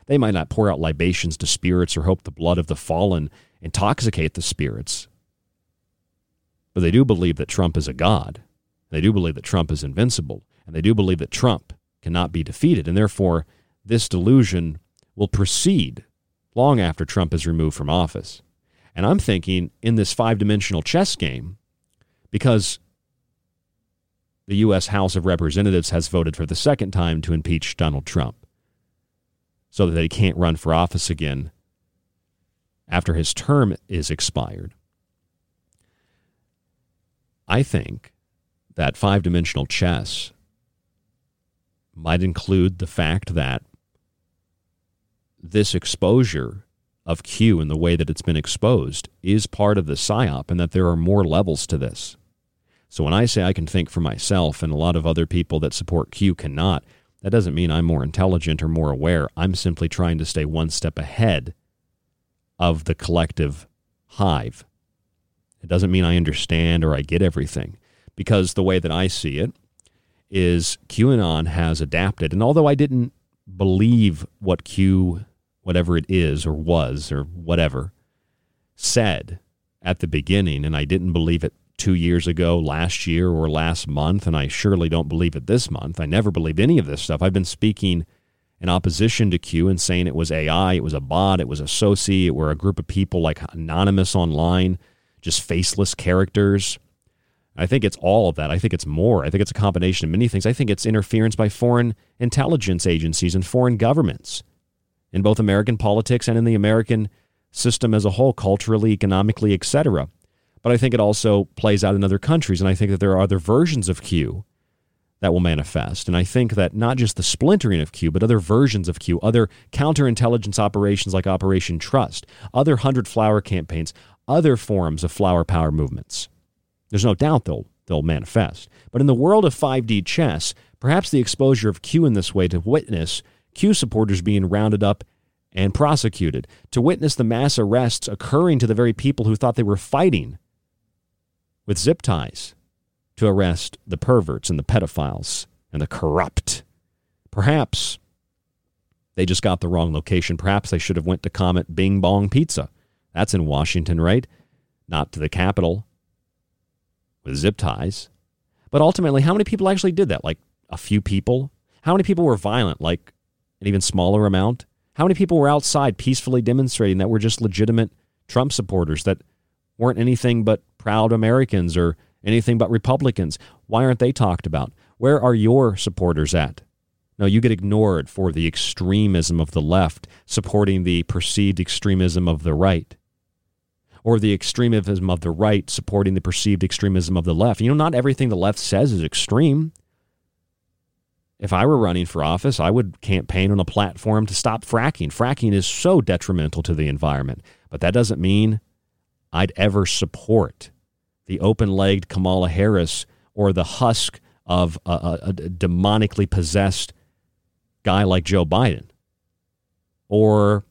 They might not pour out libations to spirits or hope the blood of the fallen intoxicate the spirits but they do believe that trump is a god they do believe that trump is invincible and they do believe that trump cannot be defeated and therefore this delusion will proceed long after Trump is removed from office. And I'm thinking in this five dimensional chess game, because the U.S. House of Representatives has voted for the second time to impeach Donald Trump so that he can't run for office again after his term is expired. I think that five dimensional chess might include the fact that this exposure of Q and the way that it's been exposed is part of the psyop and that there are more levels to this. So when I say I can think for myself and a lot of other people that support Q cannot, that doesn't mean I'm more intelligent or more aware. I'm simply trying to stay one step ahead of the collective hive. It doesn't mean I understand or I get everything because the way that I see it is QAnon has adapted. And although I didn't believe what Q, whatever it is or was or whatever, said at the beginning, and I didn't believe it two years ago, last year, or last month, and I surely don't believe it this month. I never believed any of this stuff. I've been speaking in opposition to Q and saying it was AI, it was a bot, it was a soci, it were a group of people like anonymous online, just faceless characters. I think it's all of that. I think it's more. I think it's a combination of many things. I think it's interference by foreign intelligence agencies and foreign governments in both American politics and in the American system as a whole, culturally, economically, etc. But I think it also plays out in other countries, and I think that there are other versions of Q that will manifest. And I think that not just the splintering of Q, but other versions of Q, other counterintelligence operations like Operation Trust, other hundred flower campaigns, other forms of flower power movements. There's no doubt they'll they'll manifest. But in the world of 5D chess, perhaps the exposure of Q in this way to witness Q supporters being rounded up and prosecuted, to witness the mass arrests occurring to the very people who thought they were fighting with zip ties to arrest the perverts and the pedophiles and the corrupt. Perhaps they just got the wrong location. Perhaps they should have went to Comet Ping Pong Pizza. That's in Washington, right? Not to the Capitol with zip ties. But ultimately, how many people actually did that? Like a few people? How many people were violent? Like an even smaller amount? How many people were outside peacefully demonstrating that were just legitimate Trump supporters that weren't anything but proud Americans or anything but Republicans? Why aren't they talked about? Where are your supporters at? No, you get ignored for the extremism of the left supporting the perceived extremism of the right or the extremism of the right supporting the perceived extremism of the left. You know, not everything the left says is extreme. If I were running for office, I would campaign on a platform to stop fracking. Fracking is so detrimental to the environment, but that doesn't mean I'd ever support the open legged Kamala Harris or the husk of a, a, a demonically possessed guy like Joe Biden or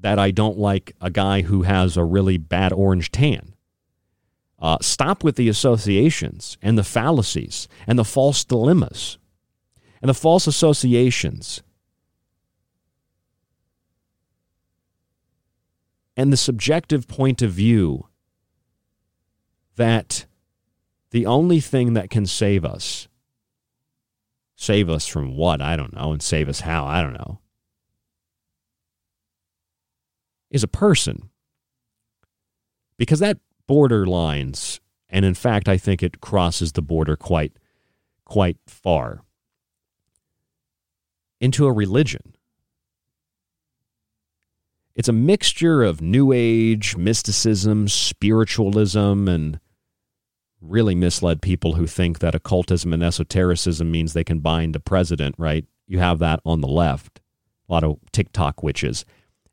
that I don't like a guy who has a really bad orange tan. Uh, stop with the associations and the fallacies and the false dilemmas and the false associations and the subjective point of view that the only thing that can save us, save us from what? I don't know, and save us how? I don't know is a person. Because that borderlines, and in fact, I think it crosses the border quite, quite far into a religion. It's a mixture of New Age, mysticism, spiritualism, and really misled people who think that occultism and esotericism means they can bind a president, right? You have that on the left. A lot of TikTok witches.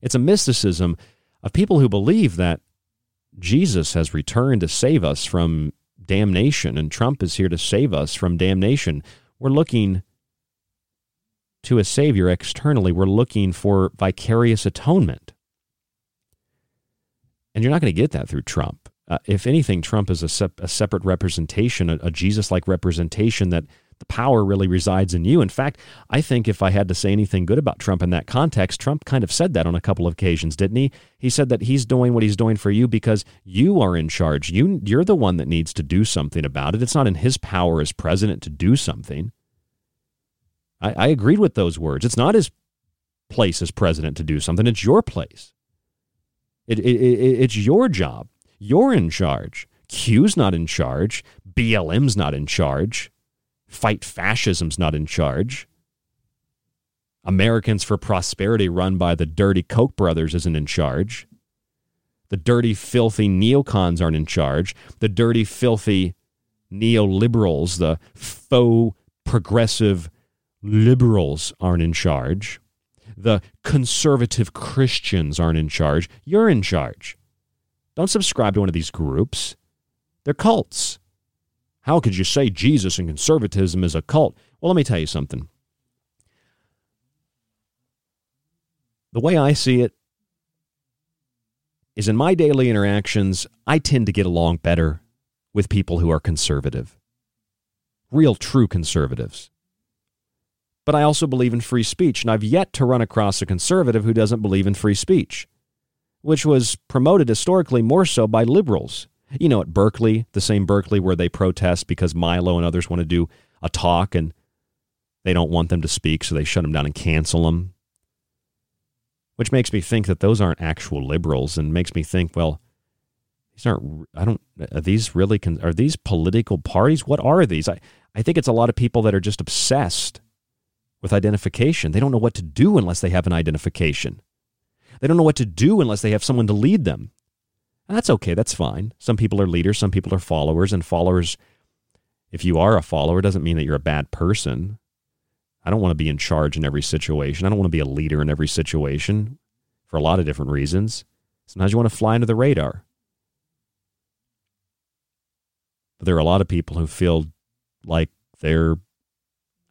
It's a mysticism of people who believe that Jesus has returned to save us from damnation and Trump is here to save us from damnation. We're looking to a Savior externally, we're looking for vicarious atonement. And you're not going to get that through Trump. Uh, if anything, Trump is a, sep- a separate representation, a, a Jesus like representation that the power really resides in you. In fact, I think if I had to say anything good about Trump in that context, Trump kind of said that on a couple of occasions, didn't he? He said that he's doing what he's doing for you because you are in charge. You, you're the one that needs to do something about it. It's not in his power as president to do something. I, I agreed with those words. It's not his place as president to do something, it's your place. It, it, it, it's your job. You're in charge. Q's not in charge. BLM's not in charge. Fight fascism's not in charge. Americans for Prosperity, run by the dirty Koch brothers, isn't in charge. The dirty, filthy neocons aren't in charge. The dirty, filthy neoliberals, the faux progressive liberals aren't in charge. The conservative Christians aren't in charge. You're in charge. Don't subscribe to one of these groups. They're cults. How could you say Jesus and conservatism is a cult? Well, let me tell you something. The way I see it is in my daily interactions, I tend to get along better with people who are conservative, real, true conservatives. But I also believe in free speech, and I've yet to run across a conservative who doesn't believe in free speech, which was promoted historically more so by liberals. You know, at Berkeley, the same Berkeley where they protest because Milo and others want to do a talk and they don't want them to speak, so they shut them down and cancel them. Which makes me think that those aren't actual liberals and makes me think, well, these aren't, I don't, are these really, are these political parties? What are these? I, I think it's a lot of people that are just obsessed with identification. They don't know what to do unless they have an identification. They don't know what to do unless they have someone to lead them. And that's okay. That's fine. Some people are leaders, some people are followers, and followers, if you are a follower, doesn't mean that you're a bad person. I don't want to be in charge in every situation. I don't want to be a leader in every situation for a lot of different reasons. Sometimes you want to fly under the radar. But there are a lot of people who feel like they're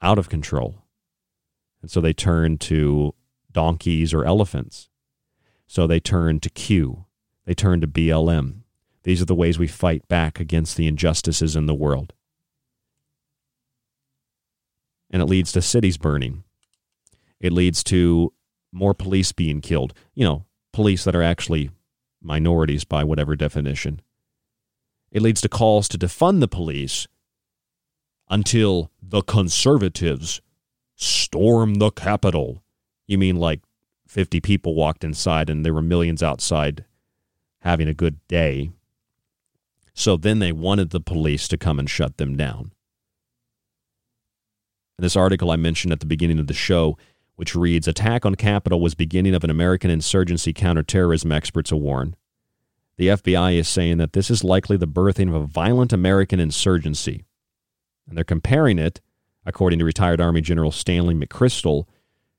out of control. And so they turn to donkeys or elephants. So they turn to Q. They turn to BLM. These are the ways we fight back against the injustices in the world. And it leads to cities burning. It leads to more police being killed. You know, police that are actually minorities by whatever definition. It leads to calls to defund the police until the conservatives storm the Capitol. You mean like 50 people walked inside and there were millions outside having a good day. So then they wanted the police to come and shut them down. In this article I mentioned at the beginning of the show, which reads Attack on Capitol was beginning of an American insurgency counterterrorism, experts warn. The FBI is saying that this is likely the birthing of a violent American insurgency. And they're comparing it, according to retired Army General Stanley McChrystal,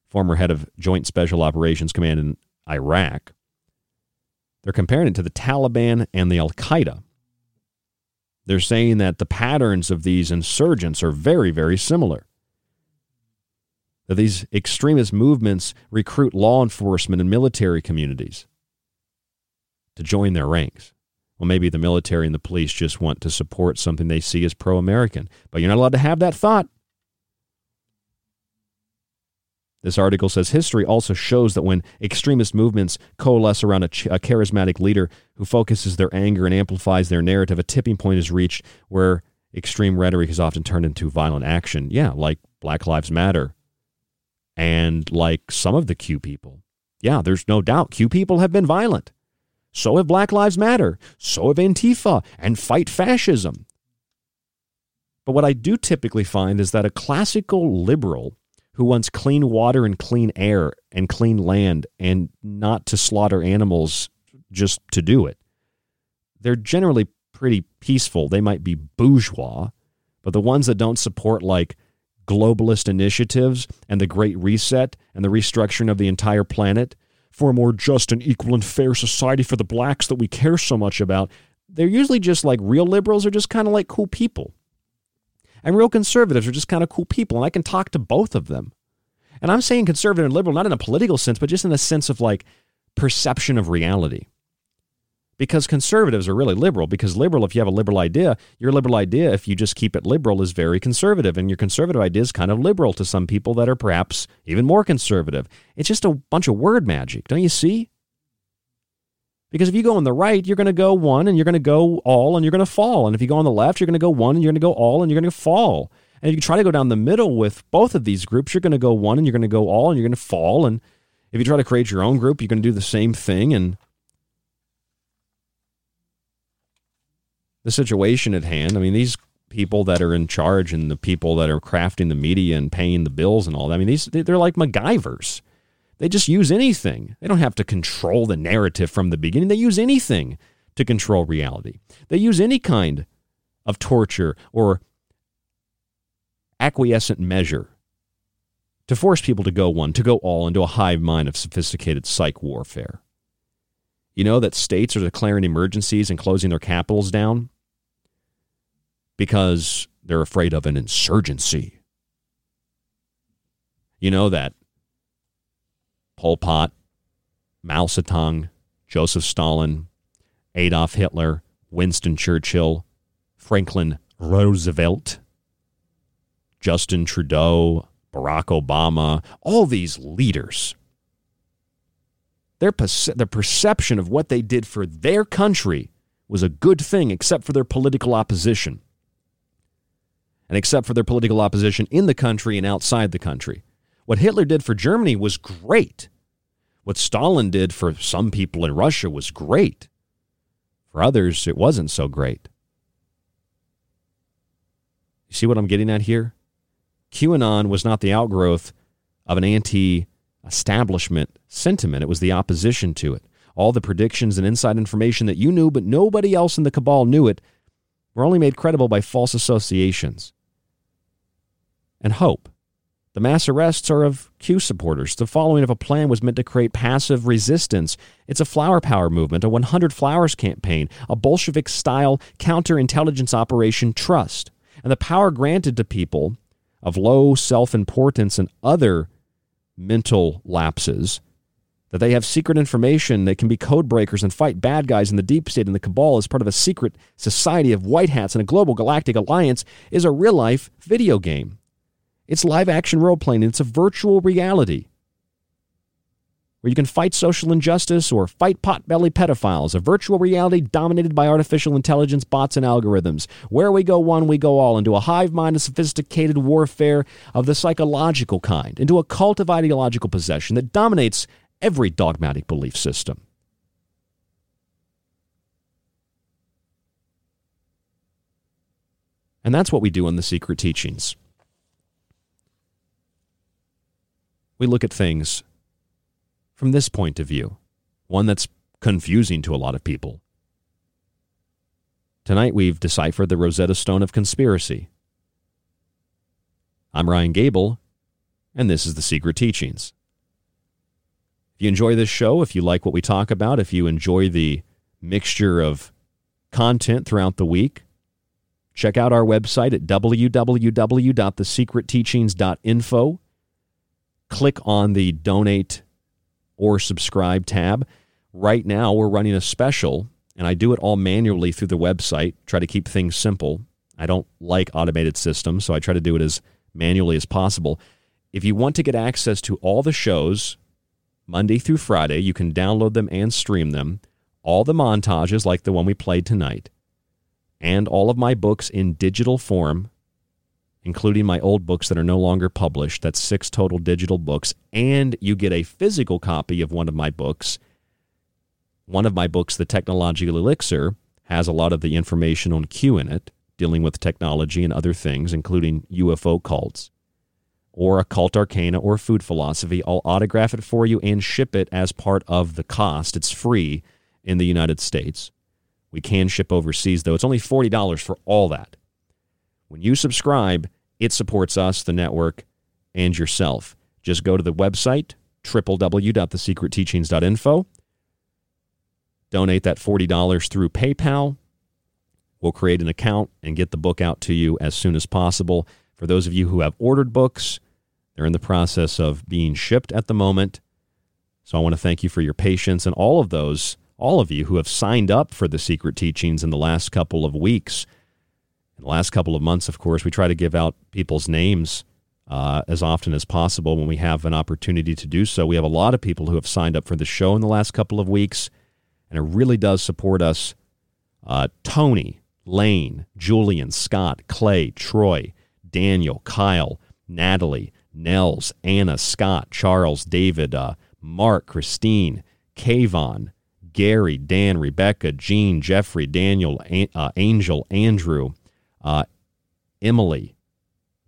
former head of Joint Special Operations Command in Iraq. They're comparing it to the Taliban and the Al Qaeda. They're saying that the patterns of these insurgents are very, very similar. That these extremist movements recruit law enforcement and military communities to join their ranks. Well, maybe the military and the police just want to support something they see as pro American, but you're not allowed to have that thought. This article says history also shows that when extremist movements coalesce around a, ch- a, charismatic leader who focuses their anger and amplifies their narrative, a tipping point is reached where extreme rhetoric is often turned into violent action. Yeah, like Black Lives Matter and like some of the Q people. Yeah, there's no doubt Q people have been violent. So have Black Lives Matter. So have Antifa and Fight Fascism. But what I do typically find is that a classical liberal who wants clean water and clean air and clean land and not to slaughter animals just to do it. They're generally pretty peaceful. They might be bourgeois, but the ones that don't support like globalist initiatives and the Great Reset and the restructuring of the entire planet, for a more just and equal and fair society for the blacks that we care so much about, they're usually just like real liberals are just kind of like cool people. And real conservatives are just kind of cool people. And I can talk to both of them. And I'm saying conservative and liberal, not in a political sense, but just in a sense of like perception of reality. Because conservatives are really liberal, because liberal, if you have a liberal idea, your liberal idea, if you just keep it liberal, is very conservative. And your conservative idea is kind of liberal to some people that are perhaps even more conservative. It's just a bunch of word magic, don't you see? Because if you go on the right, you're going to go one and you're going to go all and you're going to fall. And if you go on the left, you're going to go one and you're going to go all and you're going to fall. And if you try to go down the middle with both of these groups, you're going to go one and you're going to go all and you're going to fall. And if you try to create your own group, you're going to do the same thing. And the situation at hand, I mean, these people that are in charge and the people that are crafting the media and paying the bills and all that, I mean, these they're like MacGyvers. They just use anything. They don't have to control the narrative from the beginning. They use anything to control reality. They use any kind of torture or acquiescent measure to force people to go one, to go all into a hive mind of sophisticated psych warfare. You know that states are declaring emergencies and closing their capitals down because they're afraid of an insurgency. You know that Pol Pot, Mao Zedong, Joseph Stalin, Adolf Hitler, Winston Churchill, Franklin Roosevelt, Justin Trudeau, Barack Obama, all these leaders, their, perce- their perception of what they did for their country was a good thing, except for their political opposition. And except for their political opposition in the country and outside the country. What Hitler did for Germany was great. What Stalin did for some people in Russia was great. For others, it wasn't so great. You see what I'm getting at here? QAnon was not the outgrowth of an anti establishment sentiment, it was the opposition to it. All the predictions and inside information that you knew, but nobody else in the cabal knew it, were only made credible by false associations and hope. The mass arrests are of Q supporters. The following of a plan was meant to create passive resistance. It's a flower power movement, a 100 flowers campaign, a Bolshevik style counterintelligence operation trust. And the power granted to people of low self importance and other mental lapses that they have secret information, that can be code breakers and fight bad guys in the deep state and the cabal as part of a secret society of white hats and a global galactic alliance is a real life video game. It's live action role playing, it's a virtual reality where you can fight social injustice or fight potbelly pedophiles, a virtual reality dominated by artificial intelligence, bots, and algorithms. Where we go one, we go all, into a hive mind of sophisticated warfare of the psychological kind, into a cult of ideological possession that dominates every dogmatic belief system. And that's what we do in the secret teachings. We look at things from this point of view, one that's confusing to a lot of people. Tonight we've deciphered the Rosetta Stone of conspiracy. I'm Ryan Gable, and this is The Secret Teachings. If you enjoy this show, if you like what we talk about, if you enjoy the mixture of content throughout the week, check out our website at www.thesecretteachings.info. Click on the donate or subscribe tab. Right now, we're running a special, and I do it all manually through the website, try to keep things simple. I don't like automated systems, so I try to do it as manually as possible. If you want to get access to all the shows, Monday through Friday, you can download them and stream them, all the montages like the one we played tonight, and all of my books in digital form including my old books that are no longer published. That's six total digital books. And you get a physical copy of one of my books. One of my books, The Technological Elixir, has a lot of the information on Q in it, dealing with technology and other things, including UFO cults or occult arcana or food philosophy. I'll autograph it for you and ship it as part of the cost. It's free in the United States. We can ship overseas, though. It's only $40 for all that. When you subscribe, it supports us, the network, and yourself. Just go to the website, www.thesecretteachings.info. Donate that $40 through PayPal. We'll create an account and get the book out to you as soon as possible. For those of you who have ordered books, they're in the process of being shipped at the moment. So I want to thank you for your patience and all of those, all of you who have signed up for the secret teachings in the last couple of weeks. In the last couple of months, of course, we try to give out people's names uh, as often as possible when we have an opportunity to do so. We have a lot of people who have signed up for the show in the last couple of weeks, and it really does support us. Uh, Tony, Lane, Julian, Scott, Clay, Troy, Daniel, Kyle, Natalie, Nels, Anna, Scott, Charles, David, uh, Mark, Christine, Kayvon, Gary, Dan, Rebecca, Jean, Jeffrey, Daniel, An- uh, Angel, Andrew, uh, Emily,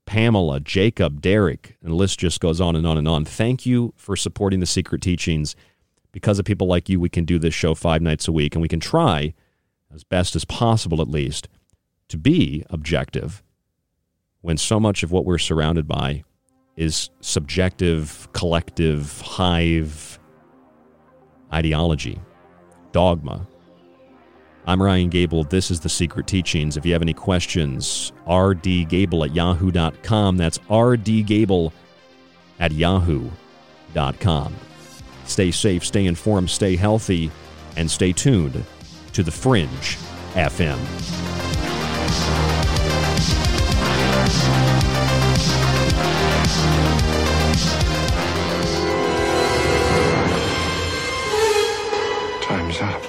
Pamela, Jacob, Derek, and the list just goes on and on and on. Thank you for supporting the secret teachings. Because of people like you, we can do this show five nights a week, and we can try, as best as possible at least, to be objective when so much of what we're surrounded by is subjective, collective, hive ideology, dogma. I'm Ryan Gable. This is The Secret Teachings. If you have any questions, rdgable at yahoo.com. That's rdgable at yahoo.com. Stay safe, stay informed, stay healthy, and stay tuned to The Fringe FM. Time's up.